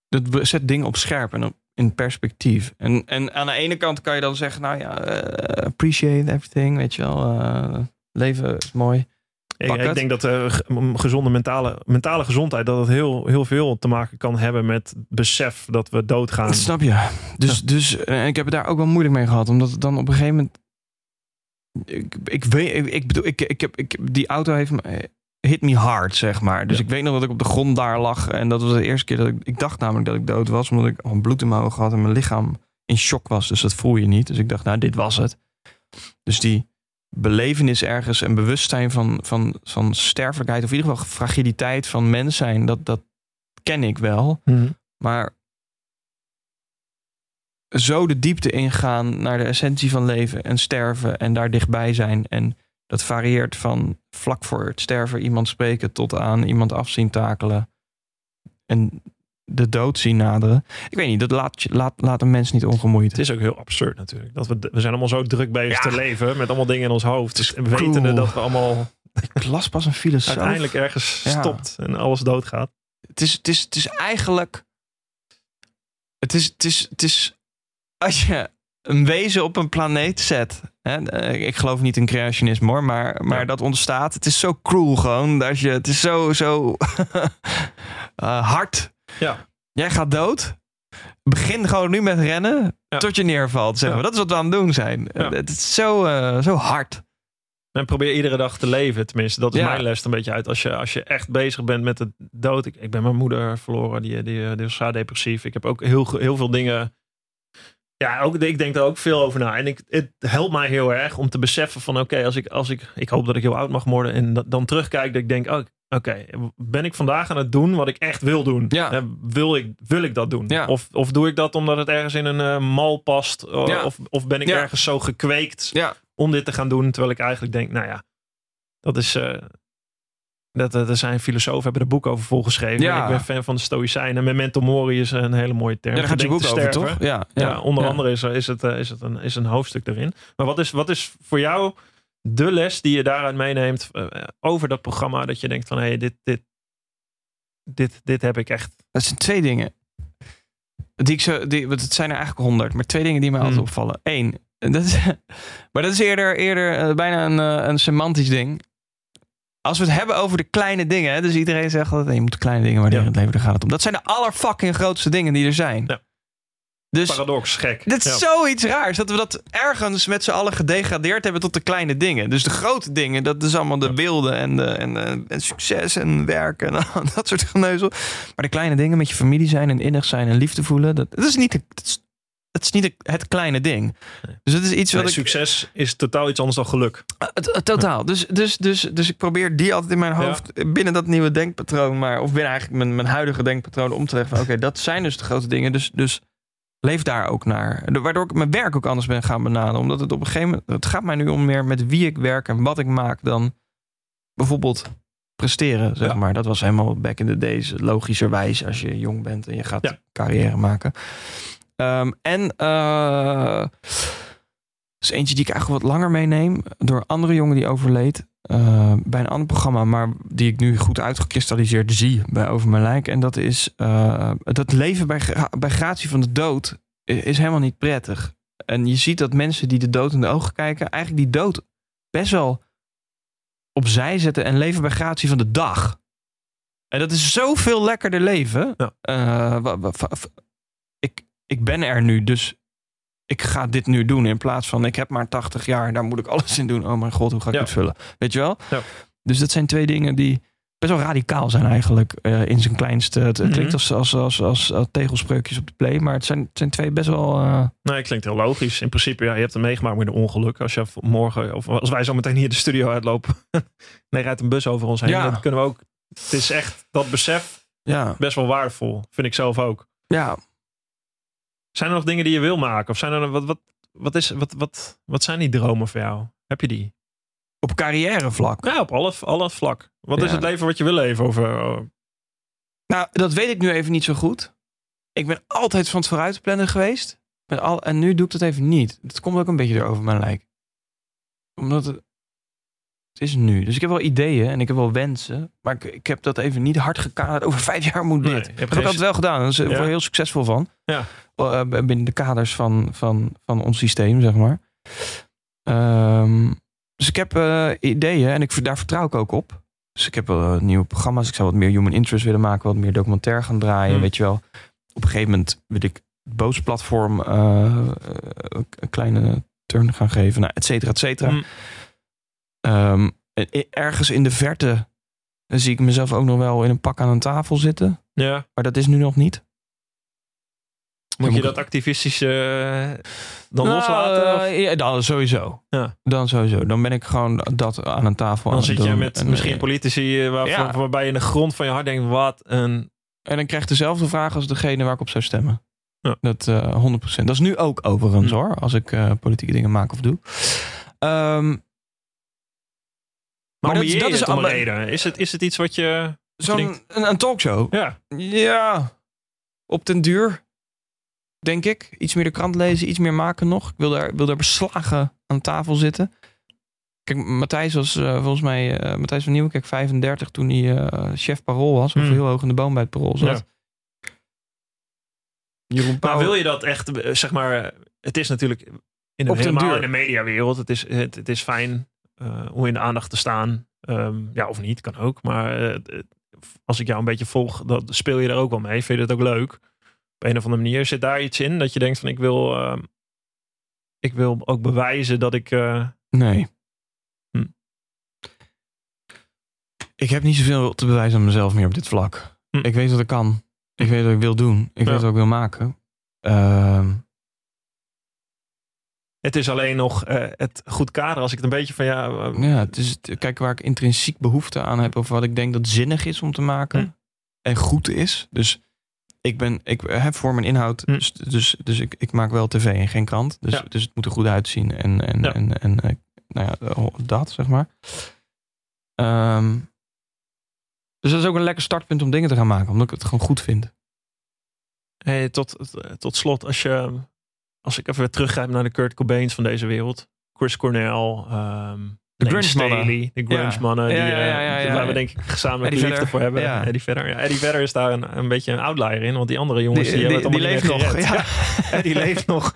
dat zet dingen op scherp en op, in perspectief. En, en aan de ene kant kan je dan zeggen, nou ja, eh, appreciate everything, weet je wel. eh, leven is mooi. Ik, ik denk dat m- gezonde mentale, mentale gezondheid dat het heel, heel veel te maken kan hebben met besef dat we doodgaan. Dat snap je. Dus, dus eh, ik heb het daar ook wel moeilijk mee gehad. Omdat het dan op een gegeven moment... Ik, ik weet, ik, ik bedoel, ik, ik heb, ik, die auto heeft me, eh, hit me hard, zeg maar. Dus Ja. ik weet nog dat ik op de grond daar lag. En dat was de eerste keer dat ik... Ik dacht namelijk dat ik dood was. Omdat ik al bloed in mijn ogen had en mijn lichaam in shock was. Dus dat voel je niet. Dus ik dacht, nou, dit was het. Dus die belevenis ergens en bewustzijn van, van, van sterfelijkheid... of in ieder geval fragiliteit van mens zijn... dat, dat ken ik wel. Mhm. Maar zo de diepte ingaan naar de essentie van leven en sterven en daar dichtbij zijn. En dat varieert van vlak voor het sterven iemand spreken tot aan iemand afzien takelen. En de dood zien naderen. Ik weet niet, dat laat, laat, laat een mens niet ongemoeid. Het is ook heel absurd natuurlijk. Dat we, we zijn allemaal zo druk bezig Ja. te leven met allemaal dingen in ons hoofd. En wetende dat we allemaal Ik las pas een filosoof. uiteindelijk ergens Ja. stopt en alles doodgaat. Het is, het is, het is eigenlijk. Het is, het, is, het is. Als je een wezen op een planeet zet. Hè, eh, ik geloof niet in creationisme hoor, maar, maar Ja. dat ontstaat. Het is zo cruel gewoon. Dat je, het is zo, zo [laughs] eh, hard. Ja. Jij gaat dood. Begin gewoon nu met rennen Ja. tot je neervalt. Zeg maar. Ja. Dat is wat we aan het doen zijn. Ja. Het is zo, eh, zo hard. En probeer iedere dag te leven. Tenminste, dat is mijn les een beetje uit. Als je, als je echt bezig bent met de dood. Ik, ik ben mijn moeder verloren. Die, die, die was zwaar depressief. Ik heb ook heel, heel veel dingen. Ja, ook, ik denk er ook veel over na. En ik, het helpt mij heel erg om te beseffen van... Oké, als ik, als ik, ik hoop dat ik heel oud mag worden. En dat, dan terugkijk dat ik denk... Oh, Oké, ben ik vandaag aan het doen wat ik echt wil doen? Ja. En wil, ik, wil ik dat doen? Ja. Of, of doe ik dat omdat het ergens in een eh, mal past? O- Ja. Of, of ben ik ergens zo gekweekt om dit te gaan doen. Terwijl ik eigenlijk denk, nou ja, dat is. eh dat, dat, er zijn filosofen hebben er boek over volgeschreven. Ja. Ik ben fan van de Stoïcijnen. Memento mori is een hele mooie term. Ja, daar gaat je boek over, toch? Ja, Ja, onder andere is, er- is, het, eh, is het een, is een hoofdstuk erin. Maar wat is, wat is voor jou de les die je daaruit meeneemt eh, over dat programma? Dat je denkt van, hé, hey, dit, dit, dit, dit heb ik echt. Dat zijn twee dingen. Die ik zo, die, want het zijn er eigenlijk honderd, maar twee dingen die mij altijd Hmm. opvallen. Eén, dat is, [laughs] maar dat is eerder, eerder eh, bijna een, eh, een semantisch ding. Als we het hebben over de kleine dingen, dus iedereen zegt altijd, je moet de kleine dingen waarderen Ja. in het leven, daar gaat het om. Dat zijn de allerfucking grootste dingen die er zijn. Ja. Dus Paradox, gek. dit is Ja. zoiets raars, dat we dat ergens met z'n allen gedegradeerd hebben tot de kleine dingen. Dus de grote dingen, dat is allemaal de beelden en, de, en, eh, en succes en werk en [laughs] dat soort geneuzel. Maar de kleine dingen met je familie zijn en innig zijn en liefde voelen, dat, dat is niet, de- dat is, dat is niet de- het kleine ding. Nee. Dus dat is iets wat Nee, ik... Succes is totaal iets anders dan geluk. Uh, t- uh, totaal. Dus, dus, dus, dus ik probeer die altijd in mijn hoofd eh, binnen dat nieuwe denkpatroon, maar of binnen eigenlijk mijn, mijn huidige denkpatroon om te leggen oké, dat zijn dus de grote dingen. Dus, dus leef daar ook naar. Waardoor ik mijn werk ook anders ben gaan benaderen. Omdat het op een gegeven moment, het gaat mij nu om meer met wie ik werk en wat ik maak dan bijvoorbeeld presteren, zeg Ja. maar. Dat was helemaal back in the days logischerwijs als je jong bent en je gaat Ja. carrière maken. Ehm, en eh is eentje die ik eigenlijk wat langer meeneem. Door een andere jongen die overleed. eh, bij een ander programma, maar die ik nu goed uitgekristalliseerd zie bij Over Mijn Lijk. En dat is eh, dat leven bij, bij gratie van de dood is helemaal niet prettig. En je ziet dat mensen die de dood in de ogen kijken, eigenlijk die dood best wel opzij zetten en leven bij gratie van de dag. En dat is zoveel lekkerder leven. Ja. Eh, ik, ik ben er nu, dus ik ga dit nu doen. In plaats van ik heb maar 80 jaar, daar moet ik alles in doen. Oh mijn god, hoe ga ik Ja. het vullen? Weet je wel? Ja. Dus dat zijn twee dingen die best wel radicaal zijn eigenlijk. eh, in zijn kleinste. Het, het Mhm. klinkt als, als, als, als, als tegelspreukjes op de play. Maar het zijn, het zijn twee best wel... eh, Nee, klinkt heel logisch. In principe, ja, je hebt het meegemaakt met een ongeluk. Als je morgen, of als wij zo meteen hier de studio uitlopen. [laughs] nee, rijdt een bus over ons heen. Ja. Kunnen we ook. Het is echt dat besef ja, best wel waardevol. Vind ik zelf ook. ja, Zijn er nog dingen die je wil maken? Of zijn er wat, wat, wat, is, wat, wat, wat zijn die dromen voor jou? Heb je die? op carrièrevlak. Ja, op alle, alle vlak. Wat is het leven wat je wil leven? Of, eh, Nou, dat weet ik nu even niet zo goed. Ik ben altijd van het vooruitplannen geweest. Met al, en nu doe ik dat even niet. Dat komt ook een beetje erover mijn lijk. Omdat het, het is nu. Dus ik heb wel ideeën en ik heb wel wensen. Maar ik, ik heb dat even niet hard gekaderd. Over vijf jaar moet dit. Nee, dat heb ik altijd wel gedaan. Daar Ja. heel succesvol van. Ja. Eh, binnen de kaders van, van, van ons systeem, zeg maar. Ehm, dus ik heb eh, ideeën en ik, daar vertrouw ik ook op. Dus ik heb eh, nieuwe programma's. Ik zou wat meer human interest willen maken. Wat meer documentaire gaan draaien. Hmm. Weet je wel. Op een gegeven moment wil ik het Boots-platform eh, een kleine turn gaan geven. Nou, et cetera, et cetera. Mm. Ehm, en ergens in de verte zie ik mezelf ook nog wel in een pak aan een tafel zitten. ja. Maar dat is nu nog niet. Moet je dat activistische eh, dan Nou, loslaten? Eh, ja, dan sowieso. Ja. Dan sowieso. Dan ben ik gewoon dat aan een tafel aan Dan zit je doen. met En, misschien eh, politici eh, waarvan, Ja. waarbij je in de grond van je hart denkt: wat een. En dan krijg ik dezelfde vraag als degene waar ik op zou stemmen. Ja. Dat eh 100%. Dat is nu ook overigens Hm. hoor. Als ik eh, politieke dingen maak of doe. Ehm, Maar dat dat, is- dat een allemaal- reden. Is het, is het iets wat je. Zo'n een, een talkshow. Ja, Ja, op den duur, denk ik. Iets meer de krant lezen, iets meer maken nog. Ik wil daar, wil daar beslagen aan tafel zitten. Kijk, Matthijs was eh, volgens mij, eh, Matthijs van Nieuwkerk 35 toen hij eh, chef parool was. Of Hmm. heel hoog in de boom bij het parool zat. Jeroen maar wil je dat echt, zeg maar. eh, Het is natuurlijk in de, helemaal duur. in de mediawereld. Het is, het, het is fijn eh, om in de aandacht te staan. Ehm, ja, of niet, kan ook. Maar eh, als ik jou een beetje volg, dan speel je er ook wel mee. Vind je het ook leuk? Op een of andere manier zit daar iets in dat je denkt van ik wil, ehm, ik wil ook bewijzen dat ik. eh, Nee. Hm. Ik heb niet zoveel te bewijzen aan mezelf meer op dit vlak. Hm. Ik weet wat ik kan. Ik weet wat ik wil doen. Ik Ja. weet wat ik wil maken. Ehm, Het is alleen nog eh, het goed kader. Als ik het een beetje van ja. eh, ja, het is het, kijk waar ik intrinsiek behoefte aan heb. Of wat ik denk dat zinnig is om te maken. Hm. En goed is. Dus ik ben, ik heb voor mijn inhoud. Hm. Dus, dus, dus ik, ik maak wel tv en geen krant. Dus, Ja. dus het moet er goed uitzien. En, en, Ja. en, en eh, nou ja, eh, dat zeg maar. Ehm, dus dat is ook een lekker startpunt om dingen te gaan maken. Omdat ik het gewoon goed vind. Hey, tot, tot slot, als, je, als ik even weer teruggrijp naar de Kurt Cobains van deze wereld. Chris Cornell, ehm De grunge mannen. Staley, de grunge Ja. mannen. Die, Ja, ja, eh, ja, ja, waar we denk ik gezamenlijk liefde voor hebben. Ja. Eddie Vedder. Ja, Eddie Vedder is daar een, een beetje een outlier in. Want die andere jongens die, hebben het allemaal leeft nog. [laughs] Ja. Die leeft nog.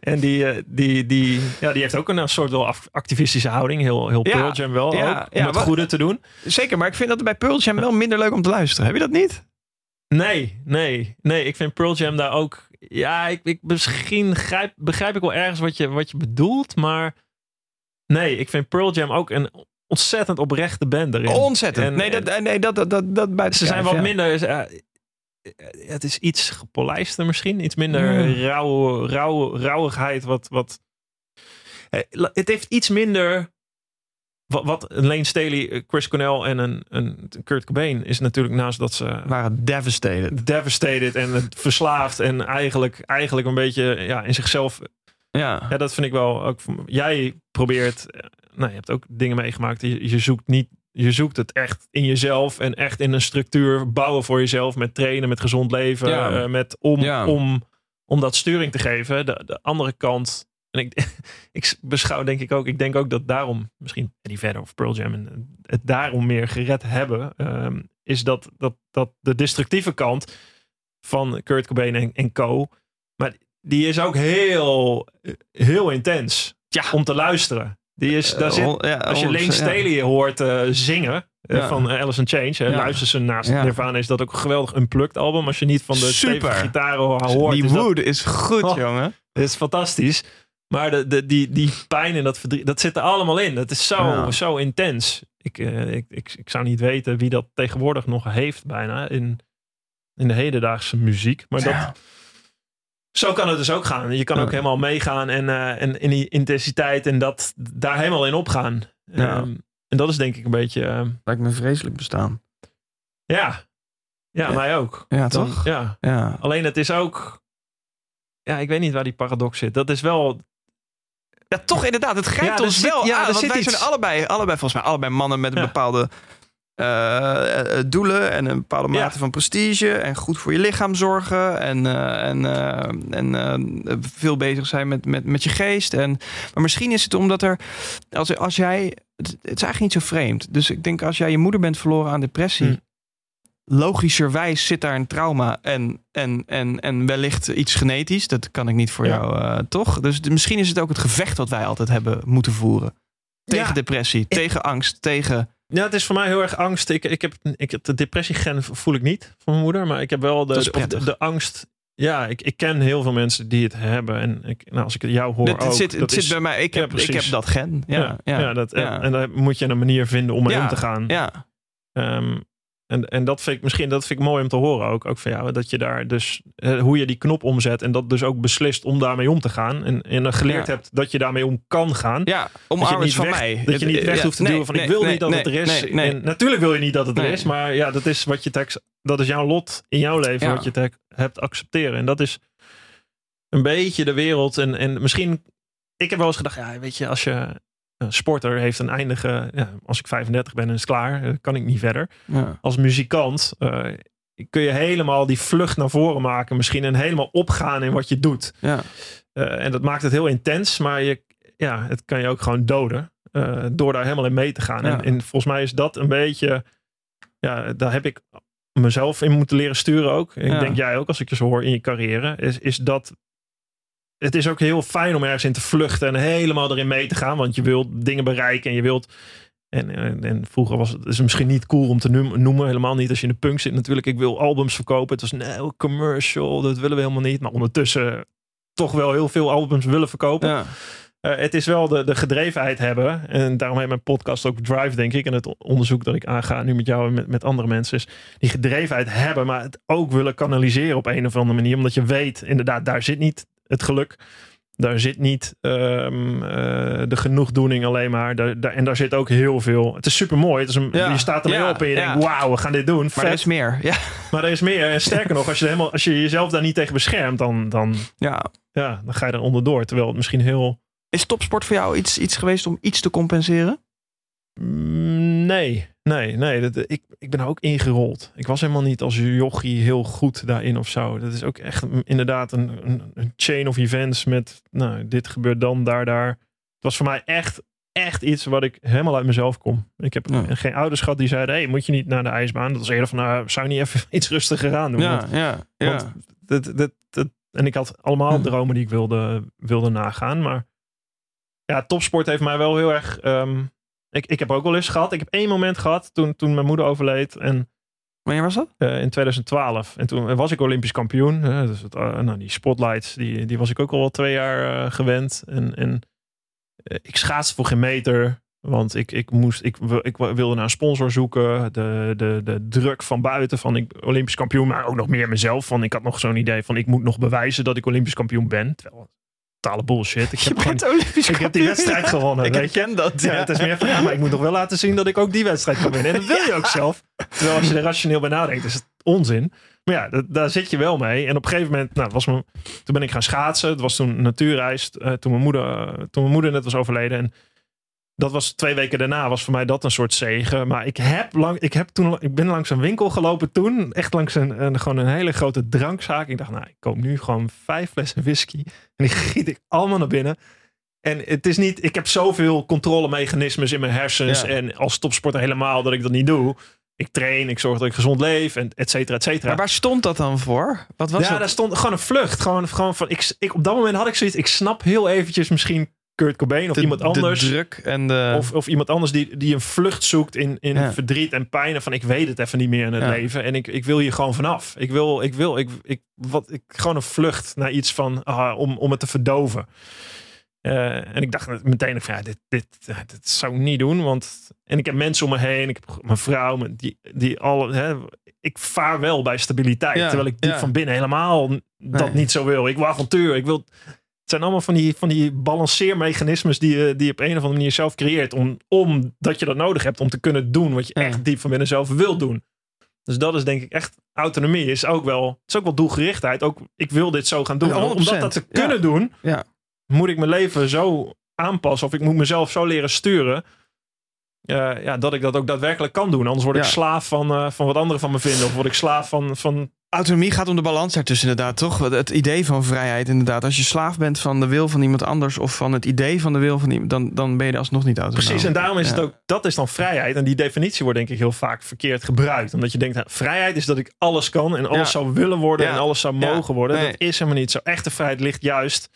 En die, eh, die, die, ja, die heeft ook een soort wel activistische houding. Heel, heel. Pearl Jam wel ook. Om het goede te doen. Zeker, maar ik vind dat bij Pearl Jam wel minder leuk om te luisteren. Heb je dat niet? Nee, nee, nee. Ik vind Pearl Jam daar ook. Ja, ik, ik misschien grijp, begrijp ik wel ergens wat je, wat je bedoelt, maar nee, ik vind Pearl Jam ook een ontzettend oprechte band erin. Ontzettend. En- nee, dat, nee, dat, dat, dat, dat bij Ze zijn wat minder. eh, het is iets gepolijster misschien, iets minder Ja. rauw, rauw, rauwigheid. Wat, wat, eh, het heeft iets minder. Wat, wat een Lane Staley, eh, Chris Cornell en een, een Kurt Cobain is natuurlijk naast dat ze waren devastated. devastated en verslaafd en eigenlijk, eigenlijk een beetje ja, in zichzelf. Ja. Ja, dat vind ik wel. Ook, jij probeert, eh, nou, je hebt ook dingen meegemaakt. Je, je zoekt niet, je zoekt het echt in jezelf en echt in een structuur bouwen voor jezelf met trainen, met gezond leven, Ja. eh, met om, Ja. om, om dat sturing te geven. De, de andere kant. En ik, [laughs] ik beschouw denk ik ook, ik denk ook dat daarom, misschien Eddie Vedder of Pearl Jam, en het daarom meer gered hebben, ehm, is dat, dat, dat de destructieve kant van Kurt Cobain en, en co, die is ook heel, heel intens Ja. om te luisteren. Die is, daar zit, Ja, als je Lane 100%, ja. Staley hoort eh, zingen eh, van eh, Alice in Change, hè, luister ze naast. Nirvana, is dat ook een geweldig unplugged album. Als je niet van de Super. stevige gitaren hoort, Die is dat, wood is goed, Oh. jongen. dat is fantastisch. Maar de, de, die, die pijn en dat verdriet, dat zit er allemaal in. Dat is zo, zo intens. Ik, eh, ik, ik, ik zou niet weten wie dat tegenwoordig nog heeft bijna in, in de hedendaagse muziek. Maar dat, Ja. Zo kan het dus ook gaan. Je kan Ja. ook helemaal meegaan en, eh, en in die intensiteit en dat daar helemaal in opgaan. Ja. Ehm, en dat is denk ik een beetje, ehm, Lijkt me vreselijk bestaan. ja. ja, Ja. mij ook. Ja, Dan- toch? Ja. Ja. Alleen het is ook, ja, ik weet niet waar die paradox zit. Dat is wel, Ja, toch inderdaad. Het grijpt Ja, ons zit- wel ja, aan. Want wij iets. zijn allebei, allebei, volgens mij, allebei mannen met een Ja. bepaalde eh, eh, doelen en een bepaalde Ja. mate van prestige en goed voor je lichaam zorgen en, eh, en, en veel bezig zijn met, met, met je geest. En, maar misschien is het omdat er, als, als jij, het, het is eigenlijk niet zo vreemd. Dus ik denk als jij je moeder bent verloren aan depressie, Hm. logischerwijs zit daar een trauma en, en, en, en wellicht iets genetisch. Dat kan ik niet voor Ja. jou, toch? Dus misschien is het ook het gevecht wat wij altijd hebben moeten voeren. Tegen Ja. depressie, tegen angst, tegen... ja, het is voor mij heel erg angst. Ik, ik heb, ik heb de depressiegen voel ik niet van mijn moeder, maar ik heb wel de, de, angst. Ja, ik, ik ken heel veel mensen die het hebben. En ik, nou, als ik het jou hoor Het, ook, zit, het dat zit is- bij mij, ik Ja, heb, ik heb dat gen. Ja, ja, ja, dat, en- ja. En, daar moet je een manier vinden om mee om te gaan. ja. Ehm, en, en dat vind ik misschien dat vind ik mooi om te horen ook. Ook van jou, dat je daar dus hoe je die knop omzet en dat dus ook beslist om daarmee om te gaan. En, en geleerd Ja. hebt dat je daarmee om kan gaan. ja, dat je niet van weg, mij. Dat je niet weg ja, hoeft te nee, duwen van ik wil nee, niet dat het er is. En natuurlijk wil je niet dat het er is, maar ja, dat is wat je te, dat is jouw lot in jouw leven Ja. wat je te, hebt accepteren. En dat is een beetje de wereld. En, en misschien, ik heb wel eens gedacht, ja, weet je, als je sporter heeft een eindige, ja, als ik 35 ben en is klaar, eh, kan ik niet verder Ja. als muzikant eh, kun je helemaal die vlucht naar voren maken. Misschien en helemaal opgaan in wat je doet. Ja. Eh, en dat maakt het heel intens. Maar je, ja, het kan je ook gewoon doden. door daar helemaal in mee te gaan. En, en volgens mij is dat een beetje... Ja, daar heb ik mezelf in moeten leren sturen ook. Ik denk jij ook, als ik je zo hoor in je carrière. Is, is dat... Het is ook heel fijn om ergens in te vluchten en helemaal erin mee te gaan. Want je wilt dingen bereiken en je wilt en, en, en vroeger was het is misschien niet cool om te noem- noemen. Helemaal niet als je in de punk zit. Natuurlijk, ik wil albums verkopen. Het was nee, commercial. Dat willen we helemaal niet. Maar ondertussen toch wel heel veel albums willen verkopen. Ja. Eh, het is wel de, de gedrevenheid hebben. En daarom heet mijn podcast ook Drive, denk ik. En het onderzoek dat ik aanga nu met jou en met, met andere mensen. Is die gedrevenheid hebben, maar het ook willen kanaliseren op een of andere manier. Omdat je weet, inderdaad, daar zit niet het geluk. Daar zit niet ehm, eh, de genoegdoening alleen maar. Daar, daar, en daar zit ook heel veel. Het is super mooi. Ja. Je staat ermee Ja, op en je ja. denkt: wauw, we gaan dit doen. Maar er is meer. Ja. Maar er is meer. En sterker nog, als je, helemaal, als je jezelf daar niet tegen beschermt, dan, dan, ja. ja, dan ga je er onderdoor. Terwijl het misschien heel. Is topsport voor jou iets, iets geweest om iets te compenseren? Mm, Nee, nee, nee. Dat, ik, ik ben er ook ingerold. Ik was helemaal niet als jochie heel goed daarin of zo. Dat is ook echt inderdaad een, een, een chain of events met, nou, dit gebeurt dan, daar, daar. Het was voor mij echt, echt iets wat ik helemaal uit mezelf kom. Ik heb Ja. geen ouders gehad die zeiden, hey, moet je niet naar de ijsbaan? Dat was eerder van, nou, zou je niet even [laughs] iets rustiger aan doen? Want ja, Want dat, dat, dat, en ik had allemaal Hm. dromen die ik wilde, wilde nagaan. Maar ja, topsport heeft mij wel heel erg. ehm, ik, ik heb ook wel eens gehad. Ik heb één moment gehad toen, toen mijn moeder overleed. En Wanneer was dat? eh, in 2012. En toen was ik Olympisch kampioen. dus het, eh, nou, die spotlights, die, die was ik ook al wel twee jaar eh, gewend. En, en ik schaatste voor geen meter. Want ik, ik, moest, ik, ik wilde naar een sponsor zoeken. De, de, de druk van buiten van ik Olympisch kampioen. Maar ook nog meer mezelf. Van ik had nog zo'n idee van ik moet nog bewijzen dat ik Olympisch kampioen ben. Terwijl, totale bullshit. Ik heb, geen, Olympisch ik heb die wedstrijd gewonnen. Ik weet je? dat. Ja, het is meer van, ja, maar ik moet nog wel laten zien dat ik ook die wedstrijd kan winnen. En dat wil je [laughs] ook zelf. Terwijl als je er rationeel bij nadenkt, is het onzin. Maar ja, dat- daar zit je wel mee. En op een gegeven moment, nou, was mijn, toen ben ik gaan schaatsen. Het was toen natuurreis, eh, toen, mijn moeder, toen mijn moeder net was overleden. En dat was twee weken daarna, was voor mij dat een soort zegen. Maar ik heb lang, ik heb toen, ik ben langs een winkel gelopen toen. Echt langs een, een, gewoon een hele grote drankzaak. Ik dacht, nou, ik koop nu gewoon vijf flessen whisky. En die giet ik allemaal naar binnen. En het is niet, ik heb zoveel controlemechanismes in mijn hersens. Ja. En als topsporter helemaal dat ik dat niet doe. Ik train, ik zorg dat ik gezond leef, en et cetera, et cetera. Maar waar stond dat dan voor? Wat was ja, dat? daar stond gewoon een vlucht. Gewoon, gewoon van, ik, ik, op dat moment had ik zoiets, ik snap heel eventjes misschien Kurt Cobain of De- iemand anders. De druk en de... Of, of iemand anders die, die een vlucht zoekt in, in Ja. verdriet en pijn. Van ik weet het even niet meer in het Ja. leven. En ik, ik wil hier gewoon vanaf. Ik wil, ik wil, ik, ik, wat, ik, gewoon een vlucht naar iets van, ah, om, om het te verdoven. Eh, en ik dacht meteen van ja, dit, dit, dit zou ik niet doen. Want, en ik heb mensen om me heen. Ik heb mijn vrouw, mijn- die, die alle, hè, ik vaar wel bij stabiliteit. Ja, terwijl ik diep ja. van binnen helemaal dat Nee. niet zo wil. Ik wil avontuur. Ik wil, het zijn allemaal van die, van die balanceermechanismes die je, die je op een of andere manier zelf creëert. Om, omdat je dat nodig hebt om te kunnen doen wat je echt diep van binnen zelf wil doen. Dus dat is denk ik echt autonomie. Is ook wel, het is ook wel doelgerichtheid. Ook ik wil dit zo gaan doen. Ja, En 100%. Omdat dat te kunnen doen, Ja. moet ik mijn leven zo aanpassen. Of ik moet mezelf zo leren sturen. eh, ja, dat ik dat ook daadwerkelijk kan doen. Anders word ik Ja. slaaf van, eh, van wat anderen van me vinden. Of word ik slaaf van, van Autonomie gaat om de balans daartussen inderdaad, toch? Het idee van vrijheid inderdaad. Als je slaaf bent van de wil van iemand anders... of van het idee van de wil van iemand... dan, dan ben je er alsnog niet autonoom. Precies, en daarom is het ook, dat is dan vrijheid. En die definitie wordt denk ik heel vaak verkeerd gebruikt. Omdat je denkt, nou, vrijheid is dat ik alles kan en alles Ja. zou willen worden Ja. en alles zou mogen worden. Nee. Dat is helemaal niet zo. Echte vrijheid ligt juist,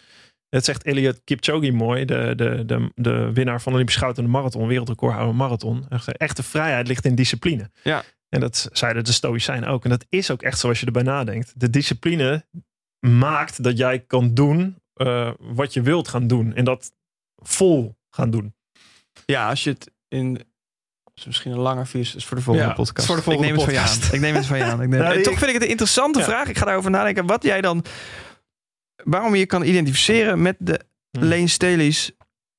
het zegt Elliot Kipchoge mooi, de, de, de, de winnaar van de Olympische Goud in de marathon, wereldrecordhouder marathon. Echte vrijheid ligt in discipline. Ja. En dat zeiden de Stoïcijnen ook. En dat is ook echt zoals je erbij nadenkt. De discipline maakt dat jij kan doen eh, wat je wilt gaan doen. En dat vol gaan doen. Ja, als je het in... is misschien een langer vies, is voor de volgende Ja, podcast. voor de volgende ik neem het van je aan. Ik neem het van je aan. Ik neem... Nou, toch vind ik het een interessante Ja. vraag. Ik ga daarover nadenken. Wat jij dan... Waarom je kan identificeren met de Hmm. Lane Staley's,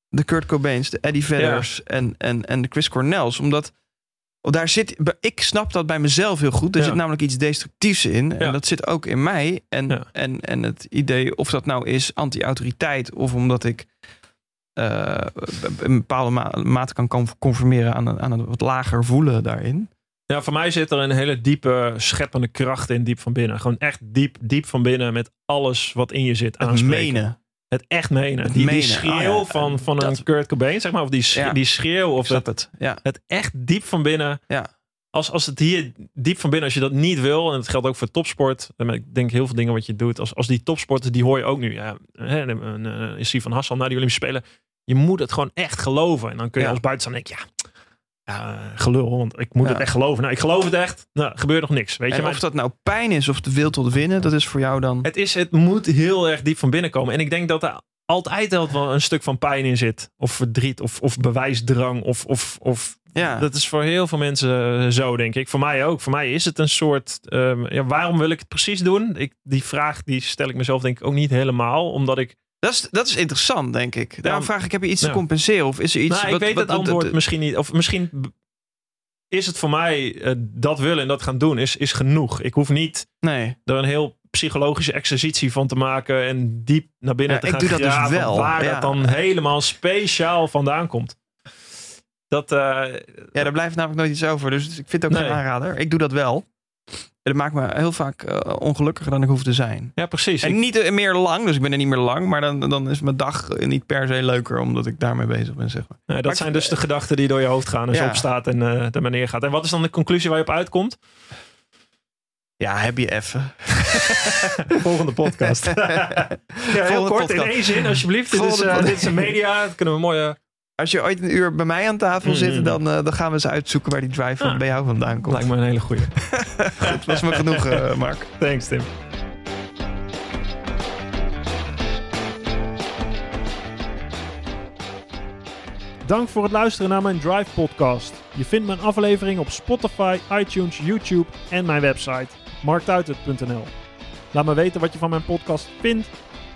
de Kurt Cobains, de Eddie Vedders en, en, en de Chris Cornells. Omdat daar zit, ik snap dat bij mezelf heel goed. Er Ja. zit namelijk iets destructiefs in. En dat zit ook in mij. En, Ja. en, en het idee, of dat nou is anti-autoriteit of omdat ik eh, een bepaalde ma- mate kan con- conformeren aan een, aan een wat lager voelen daarin. Ja, voor mij zit er een hele diepe scheppende kracht in, diep van binnen. Gewoon echt diep, diep van binnen met alles wat in je zit Het aanspreken. menen. Het echt menen. Het die, die schreeuw Oh van, van dat- een Kurt Cobain, zeg maar. Of die, sch- Ja. die schreeuw. Of snap het, het. Ja. het echt diep van binnen. Ja. Als, als het hier diep van binnen, als je dat niet wil, en dat geldt ook voor topsport. Ik denk heel veel dingen wat je doet. Als, als die topsporters, die hoor je ook nu. Ja, hè, een, een, is van Hassan na die Olympische Spelen. Je moet het gewoon echt geloven. En dan kun je Ja. als buitenstaander denken, ja, ja, gelul. Want ik moet Ja. het echt geloven. Nou, ik geloof het echt. Nou, er gebeurt nog niks. Weet je, maar of dat nou pijn is of de wil tot winnen, dat is voor jou dan... het, is, het moet heel erg diep van binnen komen. En ik denk dat er altijd wel een stuk van pijn in zit. Of verdriet, of, of bewijsdrang. Of, of, of Ja. dat is voor heel veel mensen zo, denk ik. Voor mij ook. Voor mij is het een soort. ehm, ja, waarom wil ik het precies doen? Ik, die vraag die stel ik mezelf denk ik ook niet helemaal. Omdat ik. Dat is, dat is interessant, denk ik. Daarom Ja. vraag ik, heb je iets Ja. te compenseren? Of is er iets... nou, ik wat- weet wat- het antwoord misschien niet. Of misschien is het voor mij eh, dat willen en dat gaan doen is, is genoeg. Ik hoef niet Nee. er een heel psychologische exercitie van te maken en diep naar binnen Ja, te ik gaan doe dat dus wel, waar ja. dat dan helemaal speciaal vandaan komt. Dat, eh, Ja, daar blijft namelijk nooit iets over. Dus ik vind het ook Nee. geen aanrader. Ik doe dat wel. Dat maakt me heel vaak eh, ongelukkiger dan ik hoef te zijn. ja, precies. En Ik- niet eh, meer lang, dus ik ben er niet meer lang. Maar dan, dan is mijn dag eh, niet per se leuker omdat ik daarmee bezig ben, zeg maar. Dat Maar zijn ik- dus de gedachten die door je hoofd gaan als je opstaat en er maar neer gaat. En wat is dan de conclusie waar je op uitkomt? Ja, heb je even. [laughs] Volgende podcast. [laughs] ja, heel Volgende kort, podcast. in één zin alsjeblieft. Dit is, dit is een media. Dat kunnen we mooi... Als je ooit een uur bij mij aan tafel Mm. zit, dan, eh, dan gaan we eens uitzoeken waar die drive van Ah. bij jou vandaan komt. lijkt me een hele goeie. [laughs] Dat was me genoeg, eh, Mark. Thanks Tim. Dank voor het luisteren naar mijn Drive podcast. Je vindt mijn aflevering op Spotify, iTunes, YouTube en mijn website marktuitert.nl. Laat me weten wat je van mijn podcast vindt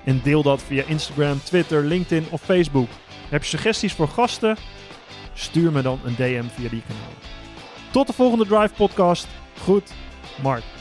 en deel dat via Instagram, Twitter, LinkedIn of Facebook. Heb je suggesties voor gasten? Stuur me dan een DM via die kanalen. Tot de volgende Drive podcast. Goed, Mark.